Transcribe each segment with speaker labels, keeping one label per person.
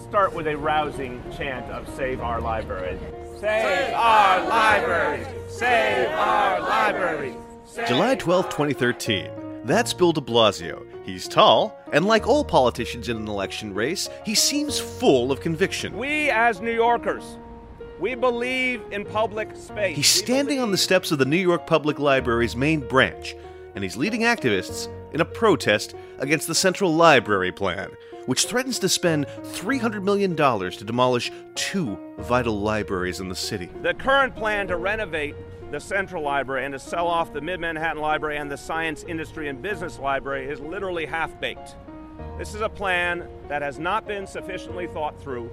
Speaker 1: let's start with a rousing chant of Save Our Library. Save our library! Save our library!
Speaker 2: July 12, 2013. That's Bill de Blasio. He's tall, and like all politicians in an election race, he seems full of conviction.
Speaker 1: We as New Yorkers, we believe in public space.
Speaker 2: He's standing on the steps of the New York Public Library's main branch, and he's leading activists in a protest against the Central Library Plan, which threatens to spend $300 million to demolish two vital libraries in the city.
Speaker 1: The current plan to renovate the Central Library and to sell off the Mid Manhattan Library and the Science, Industry, and Business Library is literally half baked. This is a plan that has not been sufficiently thought through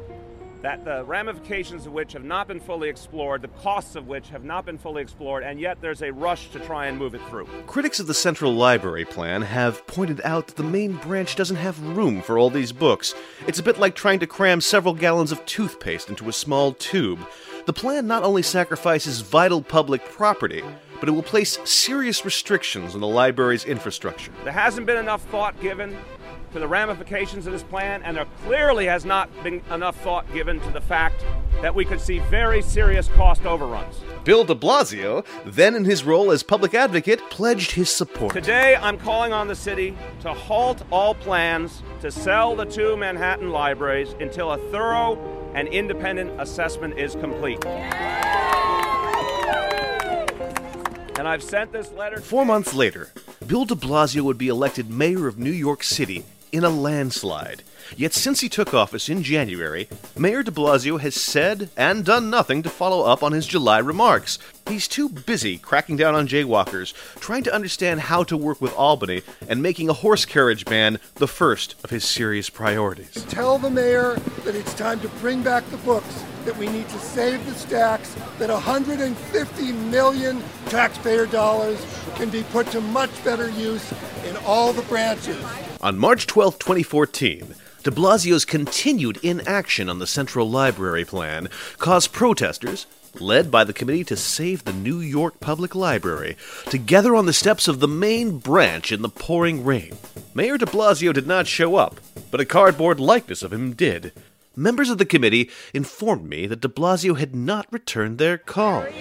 Speaker 1: that the ramifications of which have not been fully explored, the costs of which have not been fully explored, and yet there's a rush to try and move it through.
Speaker 2: Critics of the Central Library plan have pointed out that the main branch doesn't have room for all these books. It's a bit like trying to cram several gallons of toothpaste into a small tube. The plan not only sacrifices vital public property, but it will place serious restrictions on the library's infrastructure.
Speaker 1: There hasn't been enough thought given to the ramifications of this plan, and there clearly has not been enough thought given to the fact that we could see very serious cost overruns.
Speaker 2: Bill de Blasio, then in his role as public advocate, pledged his support.
Speaker 1: Today, I'm calling on the city to halt all plans to sell the two Manhattan libraries until a thorough and independent assessment is complete. And I've sent this letter.
Speaker 2: Four months later, Bill de Blasio would be elected mayor of New York City in a landslide. Yet since he took office in January, Mayor de Blasio has said and done nothing to follow up on his July remarks. He's too busy cracking down on jaywalkers, trying to understand how to work with Albany, and making a horse carriage ban the first of his serious priorities.
Speaker 3: Tell the mayor that it's time to bring back the books, that we need to save the stacks, that 150 million taxpayer dollars can be put to much better use in all the branches.
Speaker 2: On March 12, 2014, de Blasio's continued inaction on the Central Library plan caused protesters, led by the Committee to Save the New York Public Library, to gather on the steps of the main branch in the pouring rain. Mayor de Blasio did not show up, but a cardboard likeness of him did. Members of the committee informed me that de Blasio had not returned their calls.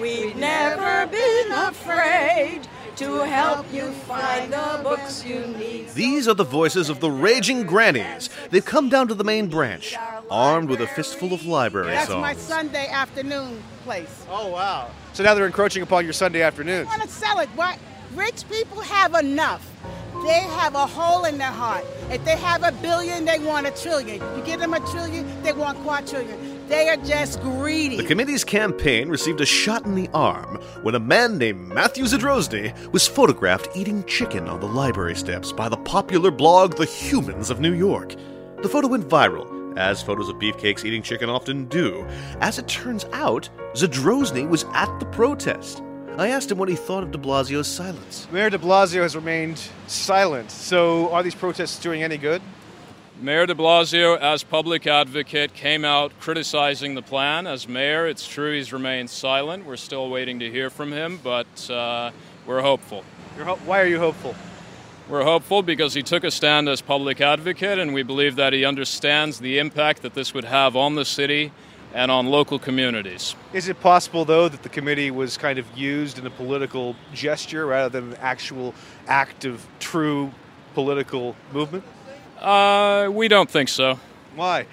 Speaker 4: We've never been afraid to help you find the books you need.
Speaker 2: These are the voices of the raging grannies. They've come down to the main branch, armed with a fistful of library
Speaker 5: That's
Speaker 2: songs.
Speaker 5: my Sunday afternoon place.
Speaker 6: Oh, wow. So now they're encroaching upon your Sunday afternoons.
Speaker 5: I want to sell it. What? Rich people have enough. They have a hole in their heart. If they have a billion, they want a trillion. You give them a trillion, they want quadrillion. They are just greedy.
Speaker 2: The committee's campaign received a shot in the arm when a man named Matthew Zadrozny was photographed eating chicken on the library steps by the popular blog The Humans of New York. The photo went viral, as photos of beefcakes eating chicken often do. As it turns out, Zadrozny was at the protest. I asked him what he thought of de Blasio's silence.
Speaker 6: Mayor de Blasio has remained silent. So are these protests doing any good?
Speaker 7: Mayor de Blasio, as public advocate, came out criticizing the plan. As mayor, it's true he's remained silent. We're still waiting to hear from him, but uh, we're hopeful.
Speaker 6: You're ho- why are you hopeful?
Speaker 7: We're hopeful because he took a stand as public advocate, and we believe that he understands the impact that this would have on the city and on local communities.
Speaker 6: Is it possible, though, that the committee was kind of used in a political gesture rather than an actual act of true political movement?
Speaker 7: Uh, we don't think so.
Speaker 6: Why?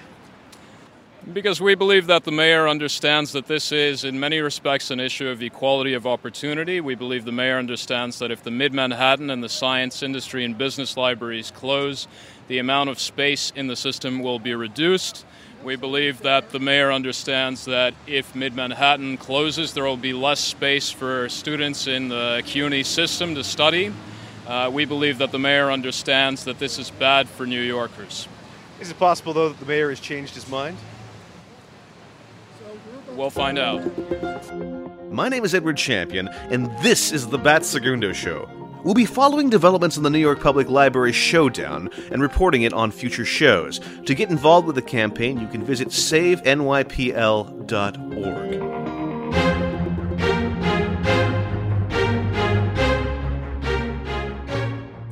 Speaker 7: Because we believe that the mayor understands that this is, in many respects, an issue of equality of opportunity. We believe the mayor understands that if the Mid Manhattan and the science, industry, and business libraries close, the amount of space in the system will be reduced. We believe that the mayor understands that if Mid Manhattan closes, there will be less space for students in the CUNY system to study. Uh, we believe that the mayor understands that this is bad for New Yorkers.
Speaker 6: Is it possible, though, that the mayor has changed his mind?
Speaker 7: We'll find out.
Speaker 2: My name is Edward Champion, and this is the Bat Segundo Show. We'll be following developments in the New York Public Library showdown and reporting it on future shows. To get involved with the campaign, you can visit savenypl.org.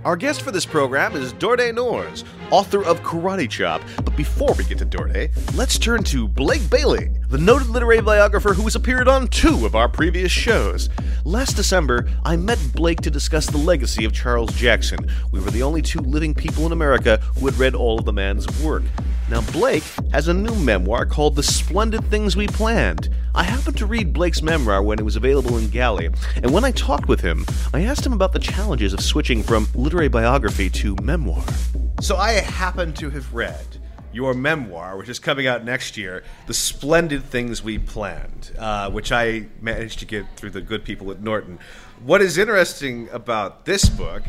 Speaker 2: Our guest for this program is Dorthe Nors, author of Karate Chop. But before we get to Dorthe, let's turn to Blake Bailey, the noted literary biographer who has appeared on two of our previous shows. Last December, I met Blake to discuss the legacy of Charles Jackson. We were the only two living people in America who had read all of the man's work. Now, Blake has a new memoir called The Splendid Things We Planned. I happened to read Blake's memoir when it was available in Galley, and when I talked with him, I asked him about the challenges of switching from literary biography to memoir. So, I happen to have read your memoir, which is coming out next year, The Splendid Things We Planned, uh, which I managed to get through the good people at Norton. What is interesting about this book,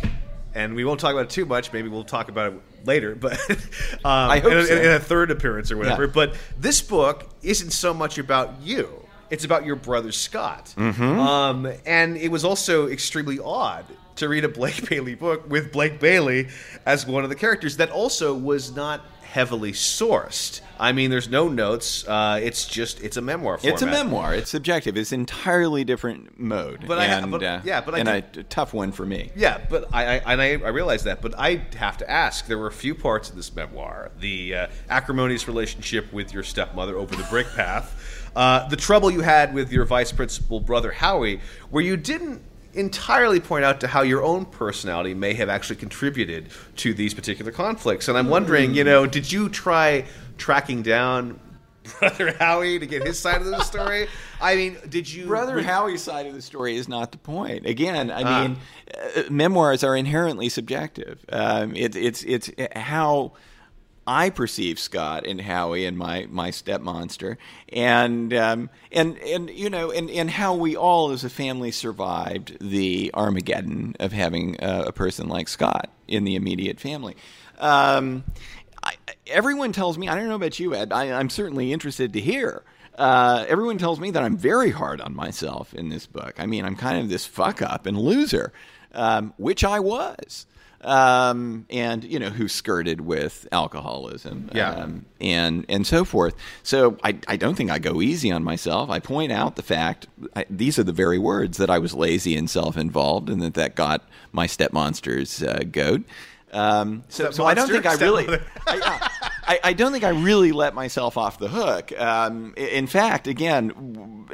Speaker 2: and we won't talk about it too much, maybe we'll talk about it later, but um, in,
Speaker 8: so.
Speaker 2: in a third appearance or whatever.
Speaker 8: Yeah.
Speaker 2: But this book isn't so much about you. It's about your brother Scott.
Speaker 8: Mm-hmm.
Speaker 2: Um, and it was also extremely odd to read a Blake Bailey book with Blake Bailey as one of the characters that also was not heavily sourced. I mean, there's no notes. Uh, it's just it's a memoir format.
Speaker 8: It's a memoir. It's subjective. It's entirely different mode.
Speaker 2: But I-
Speaker 8: and,
Speaker 2: but-
Speaker 8: uh,
Speaker 2: yeah, but I
Speaker 8: and
Speaker 2: do-
Speaker 8: a tough one for me.
Speaker 2: Yeah, but I, I and I, I realize that, but I have to ask. There were a few parts of this memoir: the uh, acrimonious relationship with your stepmother over the brick path, uh, the trouble you had with your vice principal brother Howie, where you didn't entirely point out to how your own personality may have actually contributed to these particular conflicts. And I'm wondering, you know, did you try tracking down brother Howie to get his side of the story? I mean, did you
Speaker 8: Brother
Speaker 2: would-
Speaker 8: Howie's side of the story is not the point. Again, I
Speaker 2: Ah.
Speaker 8: mean, uh, memoirs are inherently subjective. Um, it, it's it's how I perceive Scott and Howie and my my step monster, and um, and and you know, and and how we all as a family survived the Armageddon of having uh, a person like Scott in the immediate family. Um, I, everyone tells me, I don't know about you, Ed. I, I'm certainly interested to hear. Uh, everyone tells me that I'm very hard on myself in this book. I mean, I'm kind of this fuck up and loser, um, which I was. Um, and you know who skirted with alcoholism,
Speaker 2: Yeah.
Speaker 8: um, and and so forth. So I, I don't think I go easy on myself. I point out the fact I, these are the very words that I was lazy and self-involved, and that that got my stepmonster's uh, goat. Um, so, so I don't think I really, I, I- I, I don't think I really let myself off the hook. Um, in fact, again,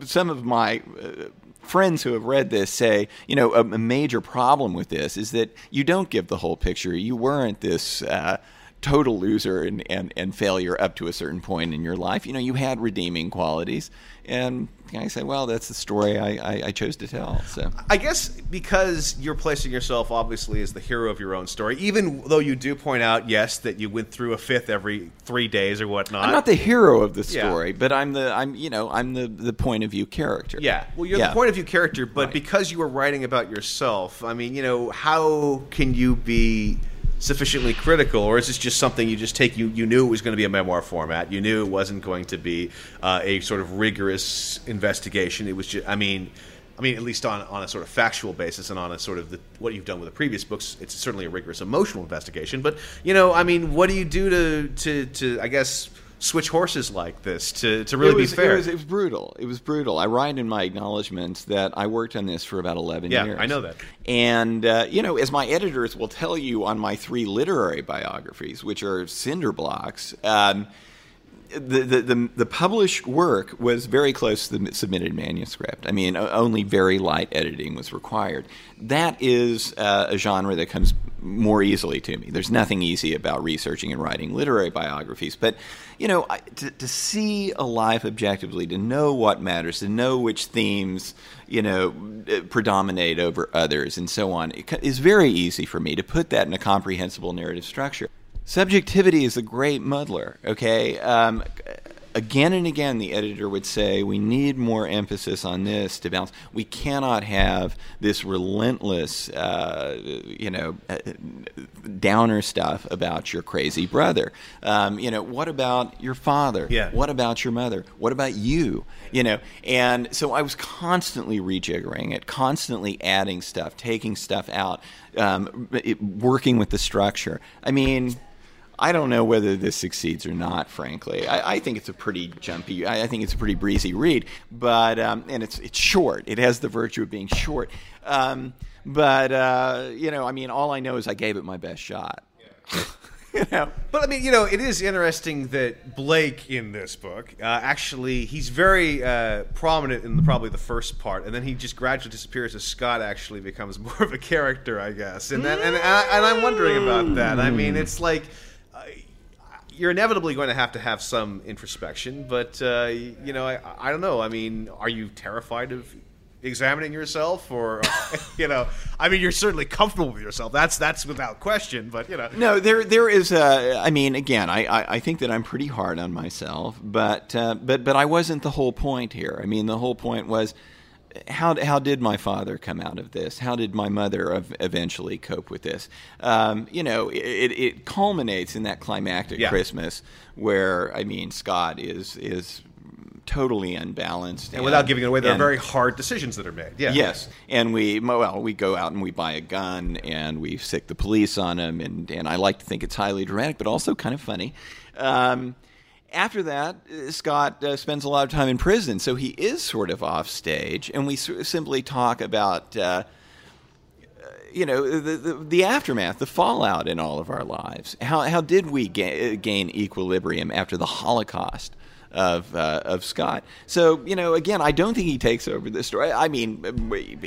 Speaker 8: some of my uh, friends who have read this say, you know, a, a major problem with this is that you don't give the whole picture. You weren't this. Uh, Total loser and, and, and failure up to a certain point in your life. You know, you had redeeming qualities. And I say, well, that's the story I, I, I chose to tell. So
Speaker 2: I guess because you're placing yourself obviously as the hero of your own story, even though you do point out, yes, that you went through a fifth every three days or whatnot.
Speaker 8: I'm not the hero of the
Speaker 2: Yeah.
Speaker 8: story, but I'm the I'm you know I'm the the point of view character.
Speaker 2: Yeah, well, you're
Speaker 8: Yeah.
Speaker 2: the point of view character, but
Speaker 8: Right.
Speaker 2: because you were writing about yourself, I mean, you know, how can you be sufficiently critical, or is this just something you just take? You you knew it was going to be a memoir format. You knew it wasn't going to be uh, a sort of rigorous investigation. It was just, I mean. I mean, at least on, on a sort of factual basis and on a sort of the, what you've done with the previous books, it's certainly a rigorous emotional investigation. But you know, I mean, what do you do to to, to I guess switch horses like this to, to really
Speaker 8: was,
Speaker 2: be fair?
Speaker 8: It was, it was brutal. It was brutal. I write in my acknowledgments that I worked on this for about 11
Speaker 2: Yeah,
Speaker 8: years.
Speaker 2: I know that.
Speaker 8: And, uh, you know, as my editors will tell you on my three literary biographies, which are cinder blocks, um, the, the, the, the published work was very close to the submitted manuscript. I mean, only very light editing was required. That is uh, a genre that comes more easily to me. There's nothing easy about researching and writing literary biographies. But, you know, I, to, to see a life objectively, to know what matters, to know which themes, you know, predominate over others, and so on, is very easy for me to put that in a comprehensible narrative structure. Subjectivity is a great muddler, okay? Um, again and again, the editor would say, we need more emphasis on this to balance. We cannot have this relentless, uh, you know, uh, downer stuff about your crazy brother. Um, you know, what about your father?
Speaker 2: Yeah.
Speaker 8: What about your mother? What about you? You know, and so I was constantly rejiggering it, constantly adding stuff, taking stuff out, um, it, working with the structure. I mean, I don't know whether this succeeds or not. Frankly, I, I think it's a pretty jumpy. I, I think it's a pretty breezy read, but um, and it's it's short. It has the virtue of being short. Um, but uh, you know, I mean, all I know is I gave it my best shot. you know?
Speaker 2: But I mean, you know, it is interesting that Blake in this book uh, actually he's very uh, prominent in the, probably the first part, and then he just gradually disappears as Scott actually becomes more of a character, I guess. And that, and, and, I, and I'm wondering about that. I mean, it's like. You're inevitably going to have to have some introspection, but uh, you know, I, I don't know. I mean, are you terrified of examining yourself or you know i mean you're certainly comfortable with yourself. That's that's without question but you know.
Speaker 8: No there there is a i mean again i i, I think that i'm pretty hard on myself but uh, but but i wasn't the whole point here. I mean the whole point was how how did my father come out of this? How did my mother eventually cope with this? Um, you know, it, it, culminates in that climactic yeah. Christmas where I mean, Scott is is totally unbalanced.
Speaker 2: And, and without giving it away, there and, are very hard decisions that are made. Yeah.
Speaker 8: Yes, and we well we go out and we buy a gun and we sick the police on him, and and I like to think it's highly dramatic, but also kind of funny. Um, after that, uh, Scott uh, spends a lot of time in prison, so he is sort of off stage, and we simply talk about. Uh, you know the, the, the aftermath, the fallout in all of our lives. How how did we ga- gain equilibrium after the Holocaust? of uh, of Scott. So you know, again, I don't think he takes over the story. I mean,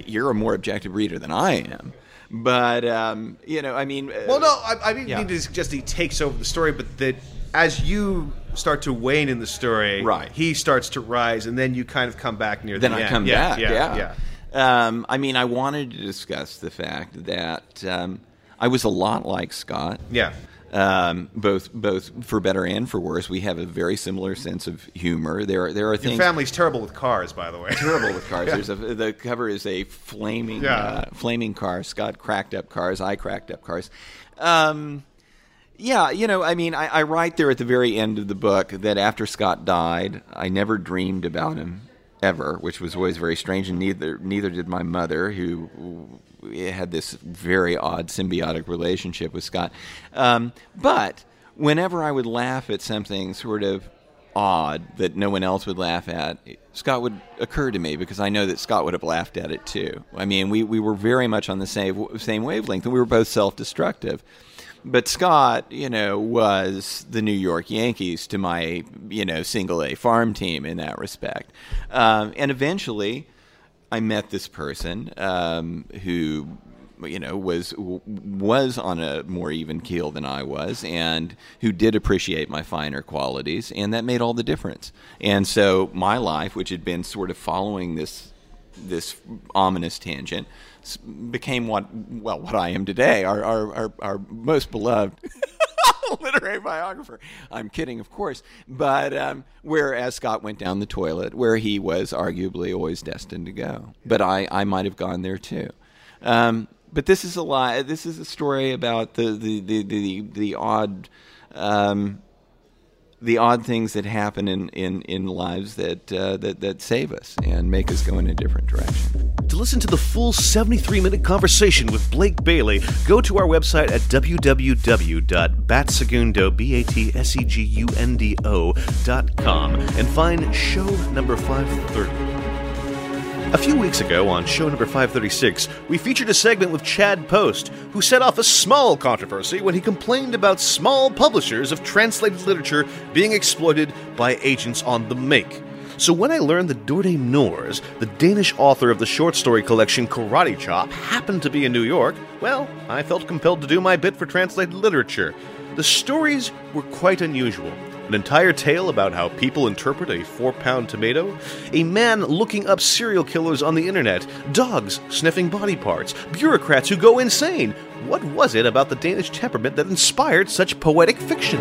Speaker 8: you're a more objective reader than I am. But um, you know, I mean, uh,
Speaker 2: well, no, I, I didn't yeah. mean to suggest he takes over the story, but that as you start to wane in the story,
Speaker 8: right.
Speaker 2: he starts to rise, and then you kind of come back near
Speaker 8: then
Speaker 2: the
Speaker 8: I
Speaker 2: end.
Speaker 8: come
Speaker 2: yeah,
Speaker 8: back,
Speaker 2: yeah,
Speaker 8: yeah.
Speaker 2: yeah.
Speaker 8: Um, I mean, I wanted to discuss the fact that um, I was a lot like Scott.
Speaker 2: Yeah
Speaker 8: um, both both for better and for worse. We have a very similar sense of humor. There are there are things.
Speaker 2: Your family's terrible with cars, by the way.
Speaker 8: Terrible with cars. yeah. There's a, the cover is a flaming yeah. uh, flaming car. Scott cracked up cars. I cracked up cars. Um, yeah, you know, I mean, I, I write there at the very end of the book that after Scott died, I never dreamed about him ever, which was always very strange, and neither neither did my mother, who had this very odd symbiotic relationship with Scott. Um, but whenever I would laugh at something sort of odd that no one else would laugh at, Scott would occur to me because I know that Scott would have laughed at it too. I mean, we, we were very much on the same same wavelength, and we were both self destructive. But Scott, you know, was the New York Yankees to my, you know, single A farm team in that respect. Um, and eventually, I met this person um, who you know was was on a more even keel than I was and who did appreciate my finer qualities and that made all the difference. And so my life which had been sort of following this this ominous tangent became what well what I am today our our our, our most beloved literary biographer. I'm kidding, of course. But um, whereas Scott went down the toilet, where he was arguably always destined to go. But I, I might have gone there too. Um, but this is a lie. This is a story about the the the the, the odd. Um, the odd things that happen in, in, in lives that, uh, that, that save us and make us go in a different direction.
Speaker 2: To listen to the full 73 minute conversation with Blake Bailey, go to our website at www.batsegundo.com and find show number 530. A few weeks ago, on show number 536, we featured a segment with Chad Post, who set off a small controversy when he complained about small publishers of translated literature being exploited by agents on the make. So when I learned that Dorthe Nors, the Danish author of the short story collection Karate Chop, happened to be in New York, well, I felt compelled to do my bit for translated literature. The stories were quite unusual. An entire tale about how people interpret a four pound tomato, a man looking up serial killers on the internet, dogs sniffing body parts, bureaucrats who go insane. What was it about the Danish temperament that inspired such poetic fiction?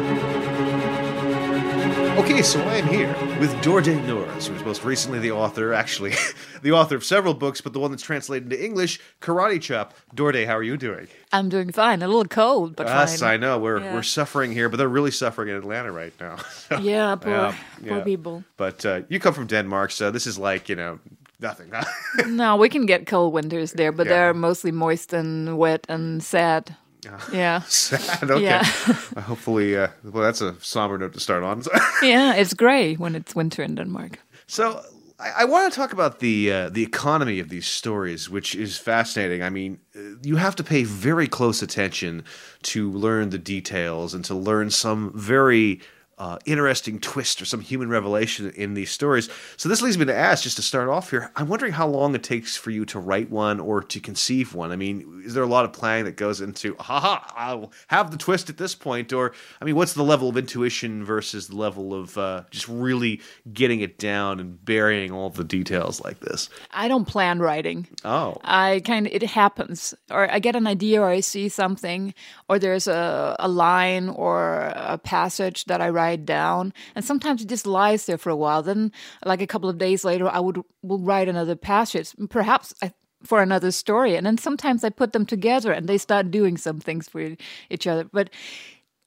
Speaker 2: Okay, so I am here with Dorthe Nors, who's most recently the author, actually, the author of several books, but the one that's translated into English, Karate Chop. Dorthe, how are you doing?
Speaker 9: I'm doing fine. A little cold, but
Speaker 2: yes,
Speaker 9: fine.
Speaker 2: I know. We're yeah. we're suffering here, but they're really suffering in Atlanta right now.
Speaker 9: yeah, poor, yeah, poor people.
Speaker 2: But uh, you come from Denmark, so this is like you know nothing.
Speaker 9: no, we can get cold winters there, but they're mostly moist and wet and sad. Yeah.
Speaker 2: Sad. Okay. Yeah. Hopefully, uh, well, that's a somber note to start on.
Speaker 9: yeah, it's gray when it's winter in Denmark.
Speaker 2: So I, I want to talk about the uh, the economy of these stories, which is fascinating. I mean, uh, you have to pay very close attention to learn the details and to learn some very uh, interesting twist or some human revelation in these stories. So this leads me to ask, just to start off here, I'm wondering how long it takes for you to write one or to conceive one. I mean, is there a lot of planning that goes into, haha, I'll have the twist at this point, or I mean, what's the level of intuition versus the level of uh, just really getting it down and burying all the details like this?
Speaker 9: I don't plan writing.
Speaker 2: Oh,
Speaker 9: I kind of it happens, or I get an idea, or I see something, or there's a a line or a passage that I write down, and sometimes it just lies there for a while. Then, like a couple of days later, I would will write another passage, perhaps I, for another story, and then sometimes I put them together, and they start doing some things for each other. But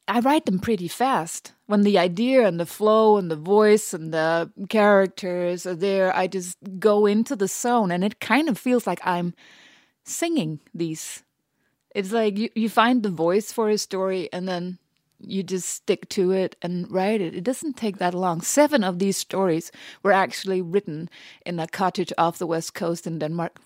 Speaker 9: I write them pretty fast. When the idea and the flow and the voice and the characters are there, I just go into the zone, and it kind of feels like I'm singing these. It's like you, you find the voice for a story, and then you just stick to it and write it. It doesn't take that long. Seven of these stories were actually written in a cottage off the west coast in Denmark.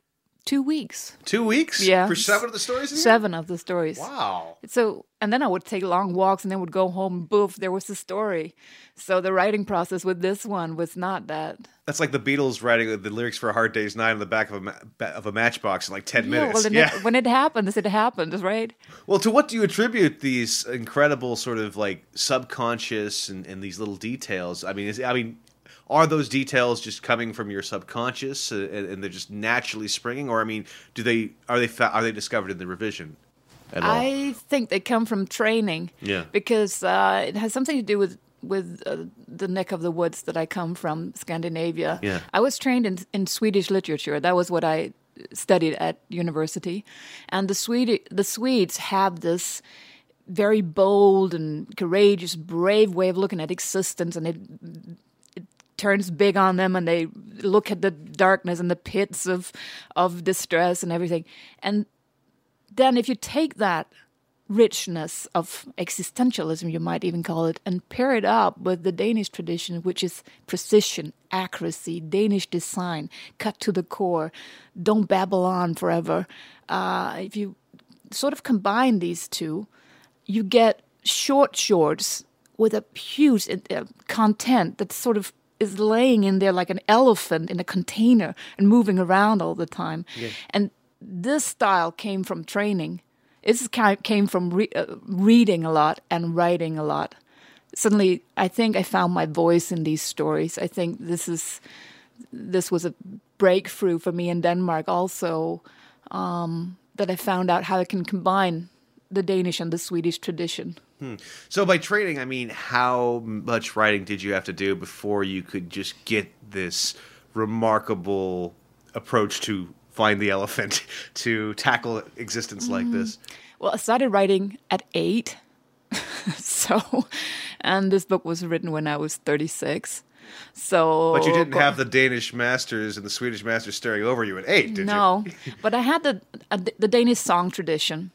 Speaker 9: Two weeks.
Speaker 2: two weeks?
Speaker 9: Yeah.
Speaker 2: For seven of the stories?
Speaker 9: Seven of the stories.
Speaker 2: Wow.
Speaker 9: So, and then I would take long walks and then would go home, boof, there was the story. So the writing process with this one was not that.
Speaker 2: That's like the Beatles writing the lyrics for "A Hard Day's Night" on the back of a ma- of a matchbox in like ten
Speaker 9: Yeah,
Speaker 2: minutes.
Speaker 9: well, then
Speaker 2: yeah.
Speaker 9: it, when it happens, it happens, right?
Speaker 2: Well, to what do you attribute these incredible sort of like subconscious and, and these little details? I mean, is, I mean, are those details just coming from your subconscious uh, and, and they're just naturally springing, or I mean, do they are they fa- are they discovered in the revision at all?
Speaker 9: I think they come from training.
Speaker 2: Yeah.
Speaker 9: Because uh, it has something to do with with uh, the neck of the woods that I come from, Scandinavia.
Speaker 2: Yeah.
Speaker 9: I was trained in in Swedish literature. That was what I studied at university, and the Swede the Swedes have this very bold and courageous, brave way of looking at existence, and it turns big on them, and they look at the darkness and the pits of of distress and everything, and then if you take that richness of existentialism, you might even call it, and pair it up with the Danish tradition, which is precision, accuracy, Danish design, cut to the core, don't babble on forever. Uh, if you sort of combine these two, you get short shorts with a huge uh, content that's sort of is laying in there like an elephant in a container and moving around all the time. And this style came from training. It came from re- uh, reading a lot and writing a lot. Suddenly, I think I found my voice in these stories. I think this is this was a breakthrough for me in Denmark. Also, um, that I found out how I can combine the Danish and the Swedish tradition. Hmm.
Speaker 2: So by training, I mean how much writing did you have to do before you could just get this remarkable approach to find the elephant to tackle existence like mm-hmm. this?
Speaker 9: Well, I started writing at eight. so, and this book was written when I was 36. So,
Speaker 2: But you didn't have the Danish masters and the Swedish masters staring over you at eight, did
Speaker 9: no,
Speaker 2: you?
Speaker 9: No, but I had the uh, the Danish song tradition.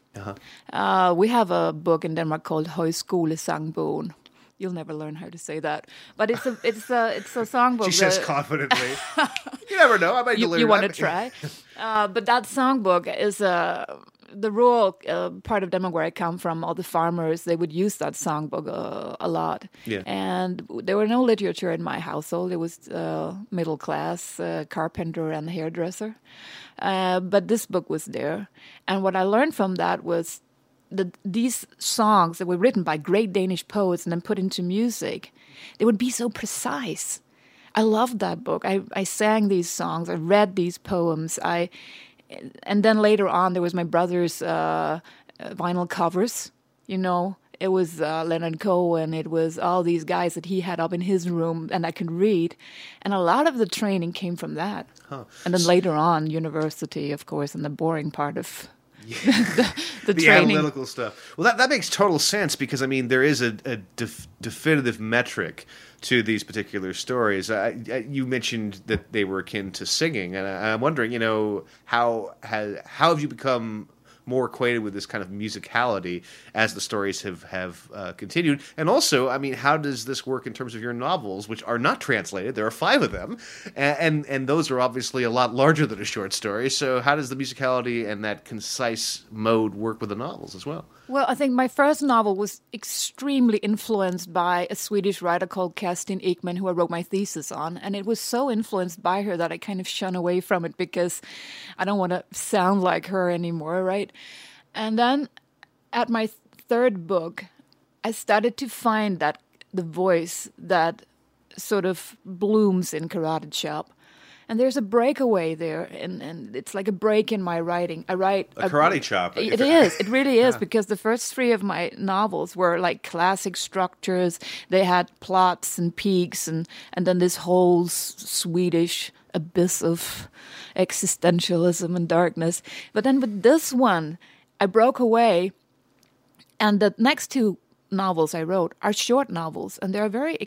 Speaker 9: Uh, we have a book in Denmark called Højskolesangbogen. You'll never learn how to say that, but it's a it's a it's a songbook.
Speaker 2: She says
Speaker 9: that-
Speaker 2: confidently. you never know. I might
Speaker 9: you,
Speaker 2: deliver
Speaker 9: you want to try. Uh, but that songbook is uh, the rural uh, part of Denmark where I come from. All the farmers they would use that songbook uh, a lot.
Speaker 2: Yeah.
Speaker 9: And there were no literature in my household. It was uh, middle class, uh, carpenter and hairdresser. Uh, but this book was there, and what I learned from that was that these songs that were written by great Danish poets and then put into music, they would be so precise. I loved that book. I, I sang these songs. I read these poems. I, and then later on, there was my brother's uh, vinyl covers. You know, it was uh, Leonard Cohen. It was all these guys that he had up in his room, and I could read. And a lot of the training came from that. And then later on, university, of course, and the boring part of the, the
Speaker 2: the
Speaker 9: training.
Speaker 2: analytical stuff. Well, that, that makes total sense because I mean there is a, a def- definitive metric to these particular stories. I, I, you mentioned that they were akin to singing, and I, I'm wondering, you know, how has how have you become more acquainted with this kind of musicality as the stories have have uh, continued. And also, I mean, how does this work in terms of your novels, which are not translated? There are five of them, and and, and those are obviously a lot larger than a short story. So how does the musicality and that concise mode work with the novels as well?
Speaker 9: Well, I think my first novel was extremely influenced by a Swedish writer called Kerstin Ekman, who I wrote my thesis on. And it was so influenced by her that I kind of shun away from it because I don't want to sound like her anymore, right? And then at my third book, I started to find that the voice that sort of blooms in Karate Chop. And there's a breakaway there and, and it's like a break in my writing. I write
Speaker 2: a karate chop
Speaker 9: it is. It really is yeah. because the first three of my novels were like classic structures. They had plots and peaks and and then this whole swedish abyss of existentialism and darkness but then with this one i broke away and the next two novels I wrote are short novels, and they're very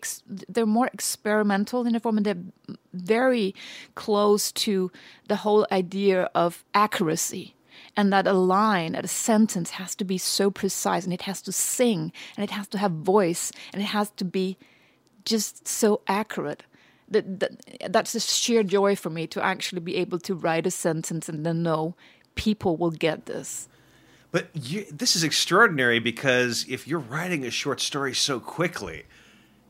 Speaker 9: they're more experimental in a form, and they're very close to the whole idea of accuracy. And that a line, a sentence has to be so precise, and it has to sing, and it has to have voice, and it has to be just so accurate. That, that, that's a sheer joy for me to actually be able to write a sentence and then know people will get this.
Speaker 2: But you, this is extraordinary because if you're writing a short story so quickly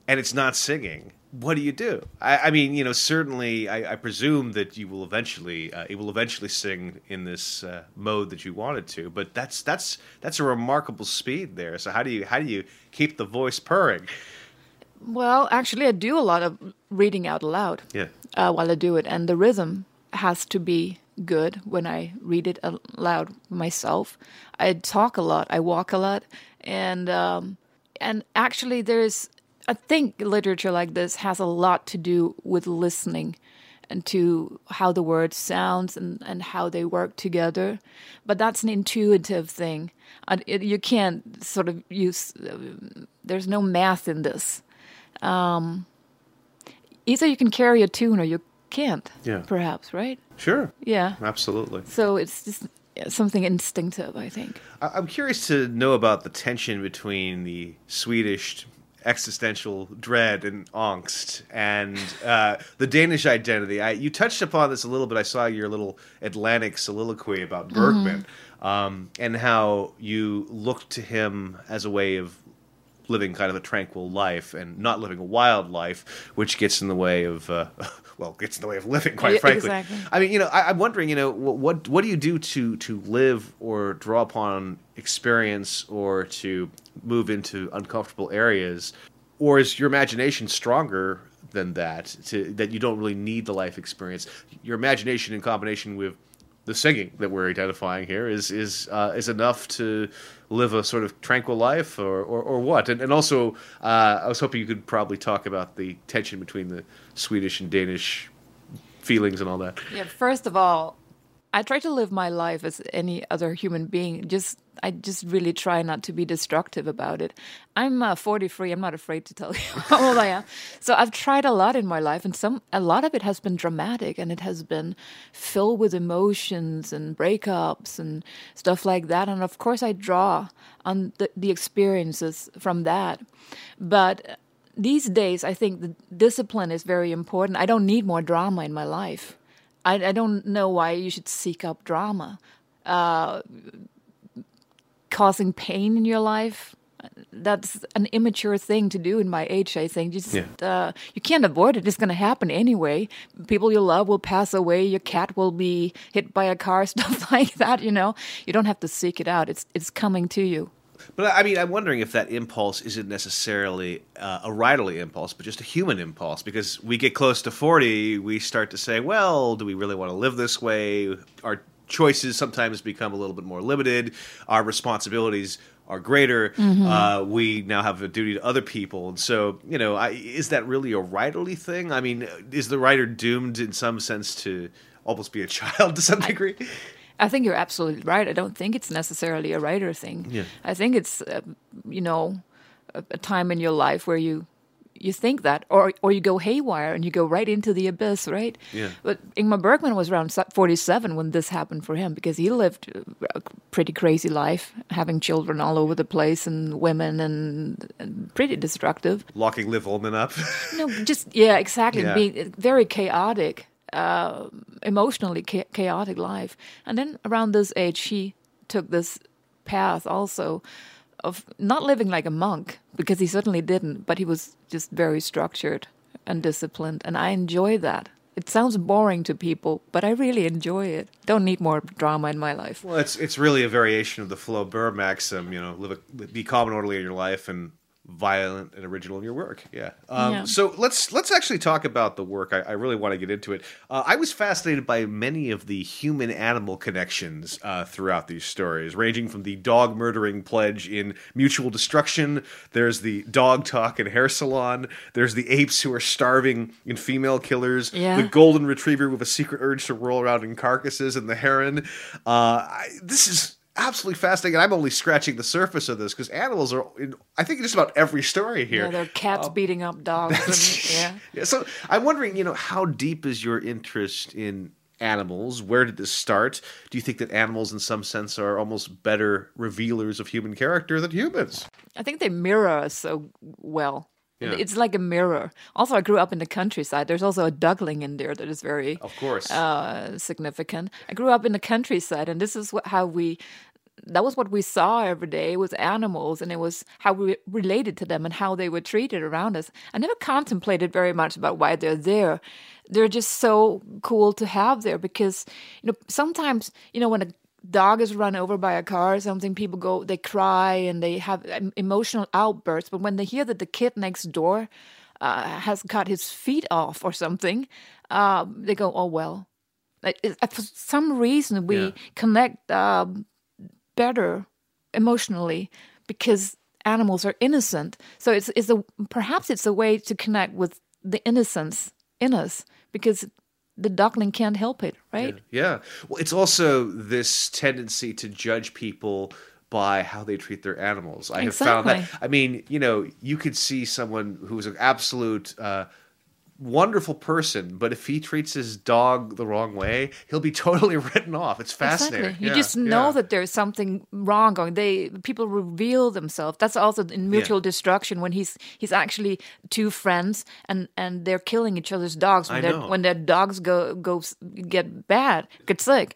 Speaker 2: and it's not singing, what do you do? I, I mean, you know, certainly, I, I, presume that you will eventually, uh, it will eventually sing in this uh, mode that you wanted to. But that's that's that's a remarkable speed there. So how do you how do you keep the voice purring?
Speaker 9: Well, actually, I do a lot of reading out aloud.
Speaker 2: Yeah.
Speaker 9: Uh, while I do it, and the rhythm has to be good when I read it aloud myself. I talk a lot, I walk a lot, and um, and actually, there's I think literature like this has a lot to do with listening and to how the word sounds and, and how they work together. But that's an intuitive thing. It, you can't sort of use, uh, there's no math in this. Um, either you can carry a tune or you can't.
Speaker 2: Yeah.
Speaker 9: Perhaps, right?
Speaker 2: Sure.
Speaker 9: Yeah.
Speaker 2: Absolutely.
Speaker 9: So it's just something instinctive, I think.
Speaker 2: I'm curious to know about the tension between the Swedish existential dread and angst and uh, the Danish identity. I, you touched upon this a little bit. I saw your little Atlantic soliloquy about Bergman mm-hmm. um, and how you looked to him as a way of living kind of a tranquil life and not living a wild life, which gets in the way of uh, well, gets in the way of living, quite
Speaker 9: yeah,
Speaker 2: frankly.
Speaker 9: Exactly.
Speaker 2: I mean, you know, I, am wondering, you know, what what do you do to to live or draw upon experience or to move into uncomfortable areas, or is your imagination stronger than that? To that you don't really need the life experience. Your imagination in combination with the singing that we're identifying here is is uh, is enough to live a sort of tranquil life, or or, or what? And, and also, uh, I was hoping you could probably talk about the tension between the Swedish and Danish feelings and all that.
Speaker 9: Yeah. First of all, I try to live my life as any other human being. Just I just really try not to be destructive about it. I'm uh, 43. I'm not afraid to tell you how old I am. So I've tried a lot in my life, and some a lot of it has been dramatic, and it has been filled with emotions and breakups and stuff like that. And of course, I draw on the, the experiences from that. But these days, I think the discipline is very important. I don't need more drama in my life. I, I don't know why you should seek up drama. Uh, causing pain in your life, that's an immature thing to do in my age, I think. Just, yeah. uh, you can't avoid it. It's going to happen anyway. People you love will pass away. Your cat will be hit by a car, stuff like that, you know. You don't have to seek it out. It's, it's coming to you.
Speaker 2: But I mean, I'm wondering if that impulse isn't necessarily uh, a riderly impulse, but just a human impulse. Because we get close to 40, we start to say, well, do we really want to live this way? Our choices sometimes become a little bit more limited. Our responsibilities are greater. Mm-hmm. Uh, we now have a duty to other people, and so you know, I, is that really a riderly thing? I mean, is the writer doomed in some sense to almost be a child to some degree? I,
Speaker 9: I think you're absolutely right. I don't think it's necessarily a writer thing.
Speaker 2: Yeah.
Speaker 9: I think it's, uh, you know, a, a, time in your life where you you think that, or or you go haywire and you go right into the abyss, right?
Speaker 2: Yeah.
Speaker 9: But Ingmar Bergman was around 47 when this happened for him because he lived a pretty crazy life, having children all over the place and women and, and pretty destructive.
Speaker 2: Locking Liv Ullmann up.
Speaker 9: No, just yeah, exactly.
Speaker 2: Yeah.
Speaker 9: Being very chaotic, uh, emotionally cha- chaotic life. And then around this age, he took this path also of not living like a monk because he certainly didn't, but he was just very structured and disciplined, and I enjoy that. It sounds boring to people, but I really enjoy it. Don't need more drama in my life.
Speaker 2: Well, it's it's really a variation of the Flaubert maxim. You know, live a, be calm and orderly in your life, and violent and original in your work. Yeah. Um,
Speaker 9: Yeah.
Speaker 2: So let's let's actually talk about the work. I, I really want to get into it. Uh, I was fascinated by many of the human animal connections uh, throughout these stories, ranging from the dog murdering pledge in Mutual Destruction. There's the dog talk in Hair Salon. There's the apes who are starving in Female Killers.
Speaker 9: Yeah.
Speaker 2: The golden retriever with a secret urge to roll around in carcasses and the heron. Uh, I, this is absolutely fascinating. And I'm only scratching the surface of this because animals are, in, I think, just about every story here.
Speaker 9: Yeah, there are cats um, beating up dogs. And, yeah.
Speaker 2: Yeah, so I'm wondering, you know, how deep is your interest in animals? Where did this start? Do you think that animals, in some sense, are almost better revealers of human character than humans?
Speaker 9: I think they mirror us so well.
Speaker 2: Yeah.
Speaker 9: It's like a mirror. Also, I grew up in the countryside. There's also a duckling in there that is very,
Speaker 2: Of course.
Speaker 9: uh, significant. I grew up in the countryside, and this is what, how we. That was what we saw every day was animals, and it was how we related to them and how they were treated around us. I never contemplated very much about why they're there. They're just so cool to have there because you know sometimes you know when a dog is run over by a car or something, people go, they cry and they have emotional outbursts. But when they hear that the kid next door uh, has cut his feet off or something, uh, they go, oh, well. Like, it- uh, for some reason, we
Speaker 2: Yeah.
Speaker 9: connect um, better emotionally because animals are innocent. So it's, it's a, perhaps it's a way to connect with the innocence in us because the duckling can't help it, right?
Speaker 2: Yeah. Well, it's also this tendency to judge people by how they treat their animals. I have found that. I mean, you know, you could see someone who's an absolute uh, wonderful person, but if he treats his dog the wrong way, he'll be totally written off. It's fascinating.
Speaker 9: Exactly. You
Speaker 2: Yeah,
Speaker 9: just know
Speaker 2: yeah.
Speaker 9: that there's something wrong going. They people reveal themselves. That's also in mutual destruction when he's he's actually two friends and and they're killing each other's dogs when their when their dogs go go get bad, get sick,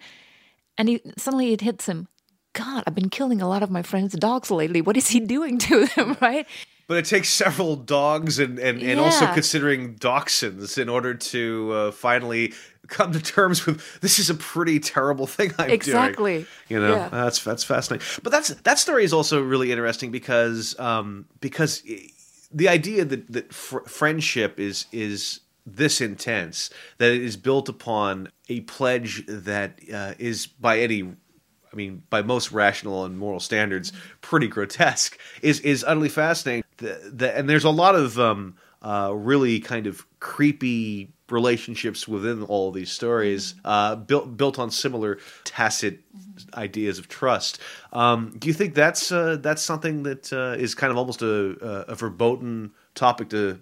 Speaker 9: and he suddenly it hits him. God, I've been killing a lot of my friends' dogs lately. What is he doing to them? Right?
Speaker 2: But it takes several dogs and, and, and also considering dachshunds in order to uh, finally come to terms with this is a pretty terrible thing I'm doing.
Speaker 9: Exactly.
Speaker 2: You know,
Speaker 9: Yeah.
Speaker 2: that's that's fascinating. But that's that story is also really interesting because um, because the idea that that fr- friendship is is this intense that it is built upon a pledge that uh, is by any mean, by most rational and moral standards, pretty grotesque. is is utterly fascinating. The, the, and there's a lot of um, uh, really kind of creepy relationships within all these stories, uh, built built on similar tacit ideas of trust. Um, do you think that's uh, that's something that uh, is kind of almost a, a, a verboten topic to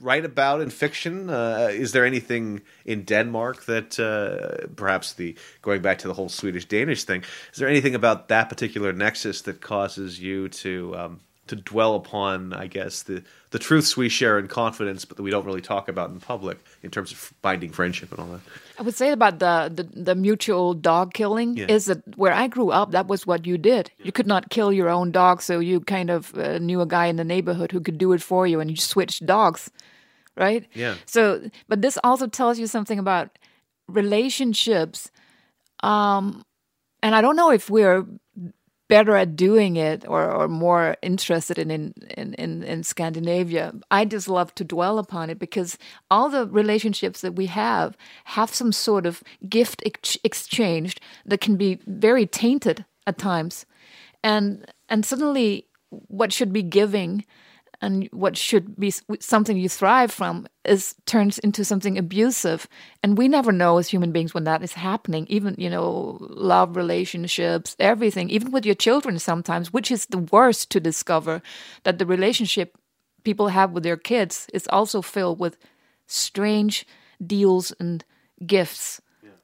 Speaker 2: write about in fiction? Uh, is there anything in Denmark that uh, perhaps the going back to the whole Swedish Danish thing? Is there anything about that particular nexus that causes you to um, to dwell upon, I guess, the the truths we share in confidence, but that we don't really talk about in public in terms of binding friendship and all that?
Speaker 9: I would say about the, the, the mutual dog killing
Speaker 2: Yeah.
Speaker 9: is that where I grew up, that was what you did. You could not kill your own dog, so you kind of uh, knew a guy in the neighborhood who could do it for you, and you switched dogs, right?
Speaker 2: Yeah.
Speaker 9: So, but this also tells you something about relationships. Um, and I don't know if we're better at doing it or, or more interested in in, in, in in Scandinavia. I just love to dwell upon it because all the relationships that we have have some sort of gift ex- exchanged that can be very tainted at times. And and suddenly what should be giving and what should be something you thrive from is turns into something abusive. And we never know as human beings when that is happening. Even you know love relationships everything even with your children sometimes which is the worst to discover that the relationship people have with their kids is also filled with strange deals and gifts,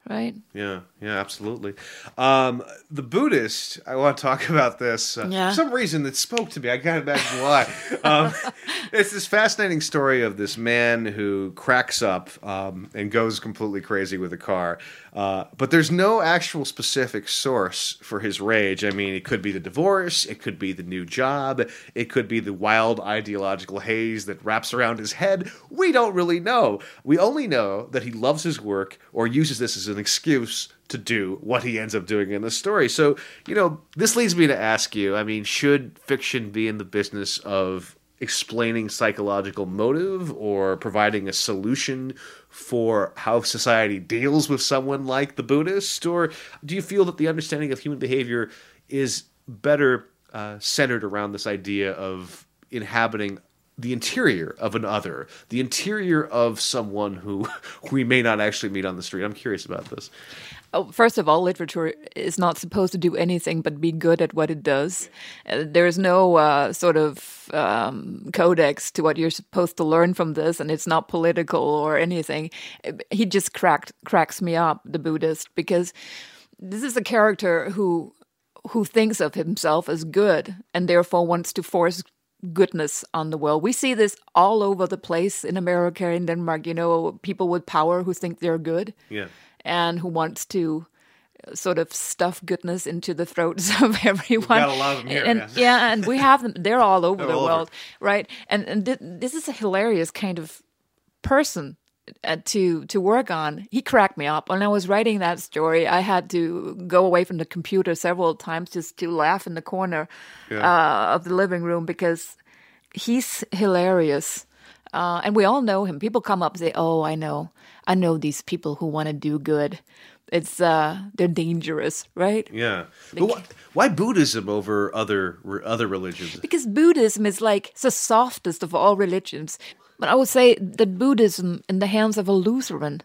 Speaker 9: right?
Speaker 2: Yeah, yeah, absolutely. Um, the Buddhist, I want to talk about this. Uh,
Speaker 9: Yeah.
Speaker 2: For some reason, it spoke to me. I can't imagine why. um, it's this fascinating story of this man who cracks up um, and goes completely crazy with a car. Uh, but there's no actual specific source for his rage. I mean, it could be the divorce, it could be the new job, it could be the wild ideological haze that wraps around his head. We don't really know. We only know that he loves his work or uses this as an excuse to do what he ends up doing in the story. So, you know, this leads me to ask you I mean, should fiction be in the business of explaining psychological motive or providing a solution for how society deals with someone like the Buddhist? Or do you feel that the understanding of human behavior is better uh, centered around this idea of inhabiting the interior of an other, the interior of someone who we may not actually meet on the street? I'm curious about this.
Speaker 9: Oh, first of all, literature is not supposed to do anything but be good at what it does. Uh, there is no uh, sort of um, codex to what you're supposed to learn from this, and it's not political or anything. He just cracked cracks me up, the Buddhist, because this is a character who who thinks of himself as good and therefore wants to force goodness on the world. We see this all over the place in America, in Denmark. You know, people with power who think they're good
Speaker 2: Yeah.
Speaker 9: and who wants to uh, sort of stuff goodness into the throats of everyone.
Speaker 2: got a lot of them here,
Speaker 9: and,
Speaker 2: yes.
Speaker 9: yeah, and we have them. They're all over
Speaker 2: They're
Speaker 9: the
Speaker 2: all over.
Speaker 9: world, right? And and thi- this is a hilarious kind of person to to work on. He cracked me up when I was writing that story. I had to go away from the computer several times just to laugh in the corner uh, of the living room because he's hilarious. Uh, and we all know him. People come up and say, "Oh, I know, I know these people who want to do good. It's uh, they're dangerous, right?
Speaker 2: Yeah. But why, why Buddhism over other other religions?
Speaker 9: Because Buddhism is like the softest of all religions. But I would say that Buddhism, in the hands of a Lutheran,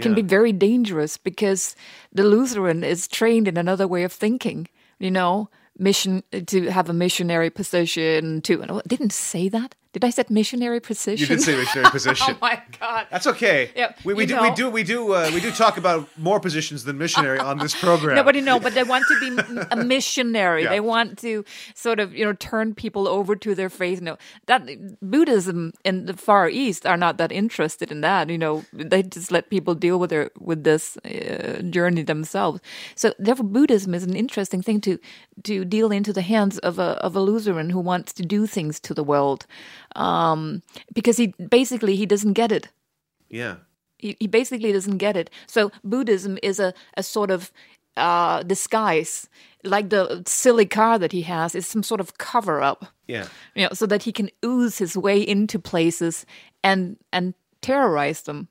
Speaker 9: can be very dangerous because the Lutheran is trained in another way of thinking. You know, mission to have a missionary position. To I didn't say that. Did I say missionary position?
Speaker 2: You did say missionary position.
Speaker 9: oh my god.
Speaker 2: That's okay.
Speaker 9: Yeah,
Speaker 2: we, we do
Speaker 9: know.
Speaker 2: we do we do uh, we do talk about more positions than missionary on this program.
Speaker 9: Nobody know, but they want to be a missionary.
Speaker 2: Yeah.
Speaker 9: They want to sort of you know turn people over to their faith. No, that Buddhism in the Far East are not that interested in that. You know, they just let people deal with their with this uh, journey themselves. So therefore, Buddhism is an interesting thing to to deal into the hands of a of a Lutheran who wants to do things to the world, um, because he basically he doesn't get it
Speaker 2: Yeah.
Speaker 9: he, he basically doesn't get it. So Buddhism is a, a sort of uh, disguise, like the silly car that he has is some sort of cover up,
Speaker 2: Yeah.
Speaker 9: you know, so that he can ooze his way into places and and terrorize them.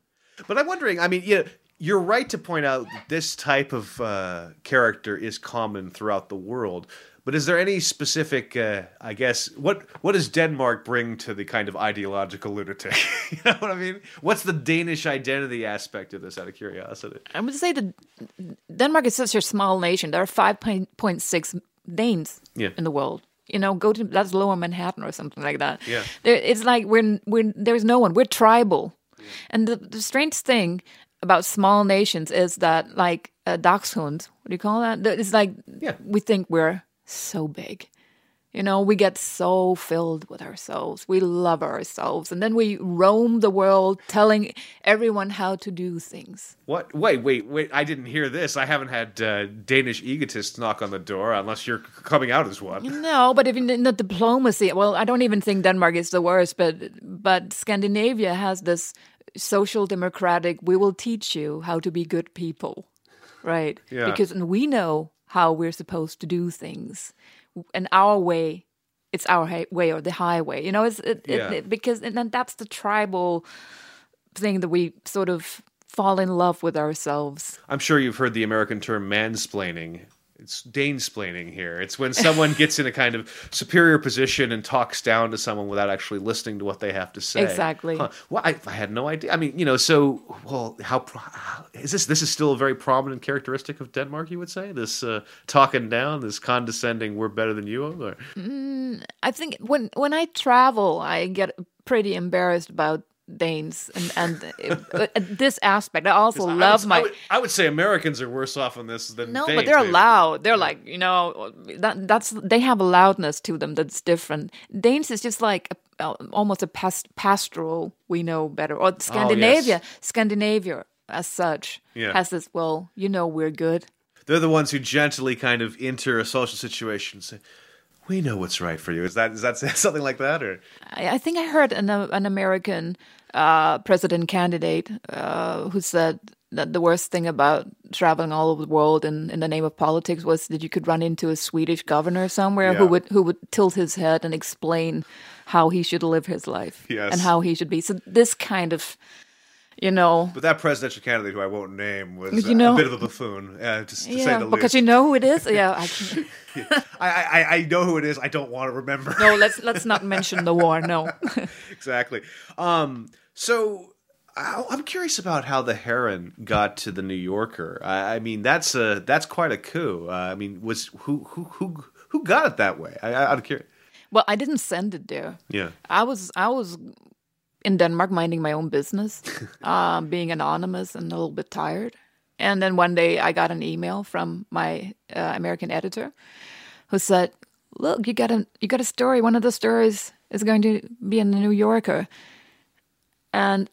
Speaker 2: But I'm wondering, I mean, yeah, you're right to point out this type of uh, character is common throughout the world. But is there any specific, uh, I guess, what what does Denmark bring to the kind of ideological lunatic? you know what I mean? What's the Danish identity aspect of this? Out of curiosity.
Speaker 9: I would say that Denmark is such a small nation. There are 5.6 Danes
Speaker 2: Yeah.
Speaker 9: in the world. You know, go to that's Lower Manhattan or something like that.
Speaker 2: Yeah.
Speaker 9: there, it's like we're we're there's no one. We're tribal, and the the strange thing about small nations is that like uh, dachshund. What do you call that? That- It's like
Speaker 2: Yeah.
Speaker 9: we think we're so big. You know, we get so filled with ourselves. We love ourselves. And then we roam the world telling everyone how to do things.
Speaker 2: What? Wait, wait, wait! I didn't hear this. I haven't had uh, Danish egotists knock on the door, unless you're coming out as one.
Speaker 9: No, but in in the diplomacy, well, I don't even think Denmark is the worst, but but Scandinavia has this social democratic. We will teach you how to be good people, right?
Speaker 2: Yeah.
Speaker 9: Because we know how we're supposed to do things, and our way, it's our way or the highway. You know, it's it,
Speaker 2: Yeah.
Speaker 9: it- because and then that's the tribal thing that we sort of fall in love with ourselves.
Speaker 2: I'm sure you've heard the American term mansplaining. It's Danesplaining here. It's when someone gets in a kind of superior position and talks down to someone without actually listening to what they have to say.
Speaker 9: Exactly.
Speaker 2: Huh. Well, I, I had no idea. I mean, you know, so well, how how- is this? This is still a very prominent characteristic of Denmark. You would say this uh, talking down, this condescending. We're better than you. Or?
Speaker 9: I think when when I travel, I get pretty embarrassed about Danes and and uh, this aspect. I also
Speaker 2: I
Speaker 9: love
Speaker 2: would,
Speaker 9: my
Speaker 2: I would, I would say Americans are worse off on this than
Speaker 9: no,
Speaker 2: Danes,
Speaker 9: but they're
Speaker 2: maybe.
Speaker 9: loud. They're like you know that that's they have a loudness to them that's different. Danes is just like a, almost a past, pastoral. We know better or Scandinavia. Scandinavia as such
Speaker 2: Yeah.
Speaker 9: has this. Well, you know we're good.
Speaker 2: They're the ones who gently kind of enter a social situation and say, "We know what's right for you." Is that is that something like that, or
Speaker 9: I, I think I heard an uh, an American uh, president candidate uh, who said that the worst thing about traveling all over the world in, in the name of politics was that you could run into a Swedish governor somewhere who would who would tilt his head and explain how he should live his life
Speaker 2: Yes.
Speaker 9: and how he should be. So this kind of, you know,
Speaker 2: But that presidential candidate, who I won't name, was
Speaker 9: You know-
Speaker 2: a bit of a buffoon, uh, to, to say
Speaker 9: yeah,
Speaker 2: the
Speaker 9: because
Speaker 2: least.
Speaker 9: you know who it is. Yeah, I
Speaker 2: I, I, I know who it is. I don't want to remember.
Speaker 9: no, let's let's not mention the war. No.
Speaker 2: exactly. Um, so I, I'm curious about how the Heron got to the New Yorker. I, I mean, that's a that's quite a coup. Uh, I mean, was who who who who got it that way? I, I, I'm curious.
Speaker 9: Well, I didn't send it there.
Speaker 2: Yeah.
Speaker 9: I was I was in Denmark minding my own business, um, being anonymous and a little bit tired. And then one day I got an email from my uh, American editor who said, "Look, you got a you got a story. One of the stories is going to be in the New Yorker." And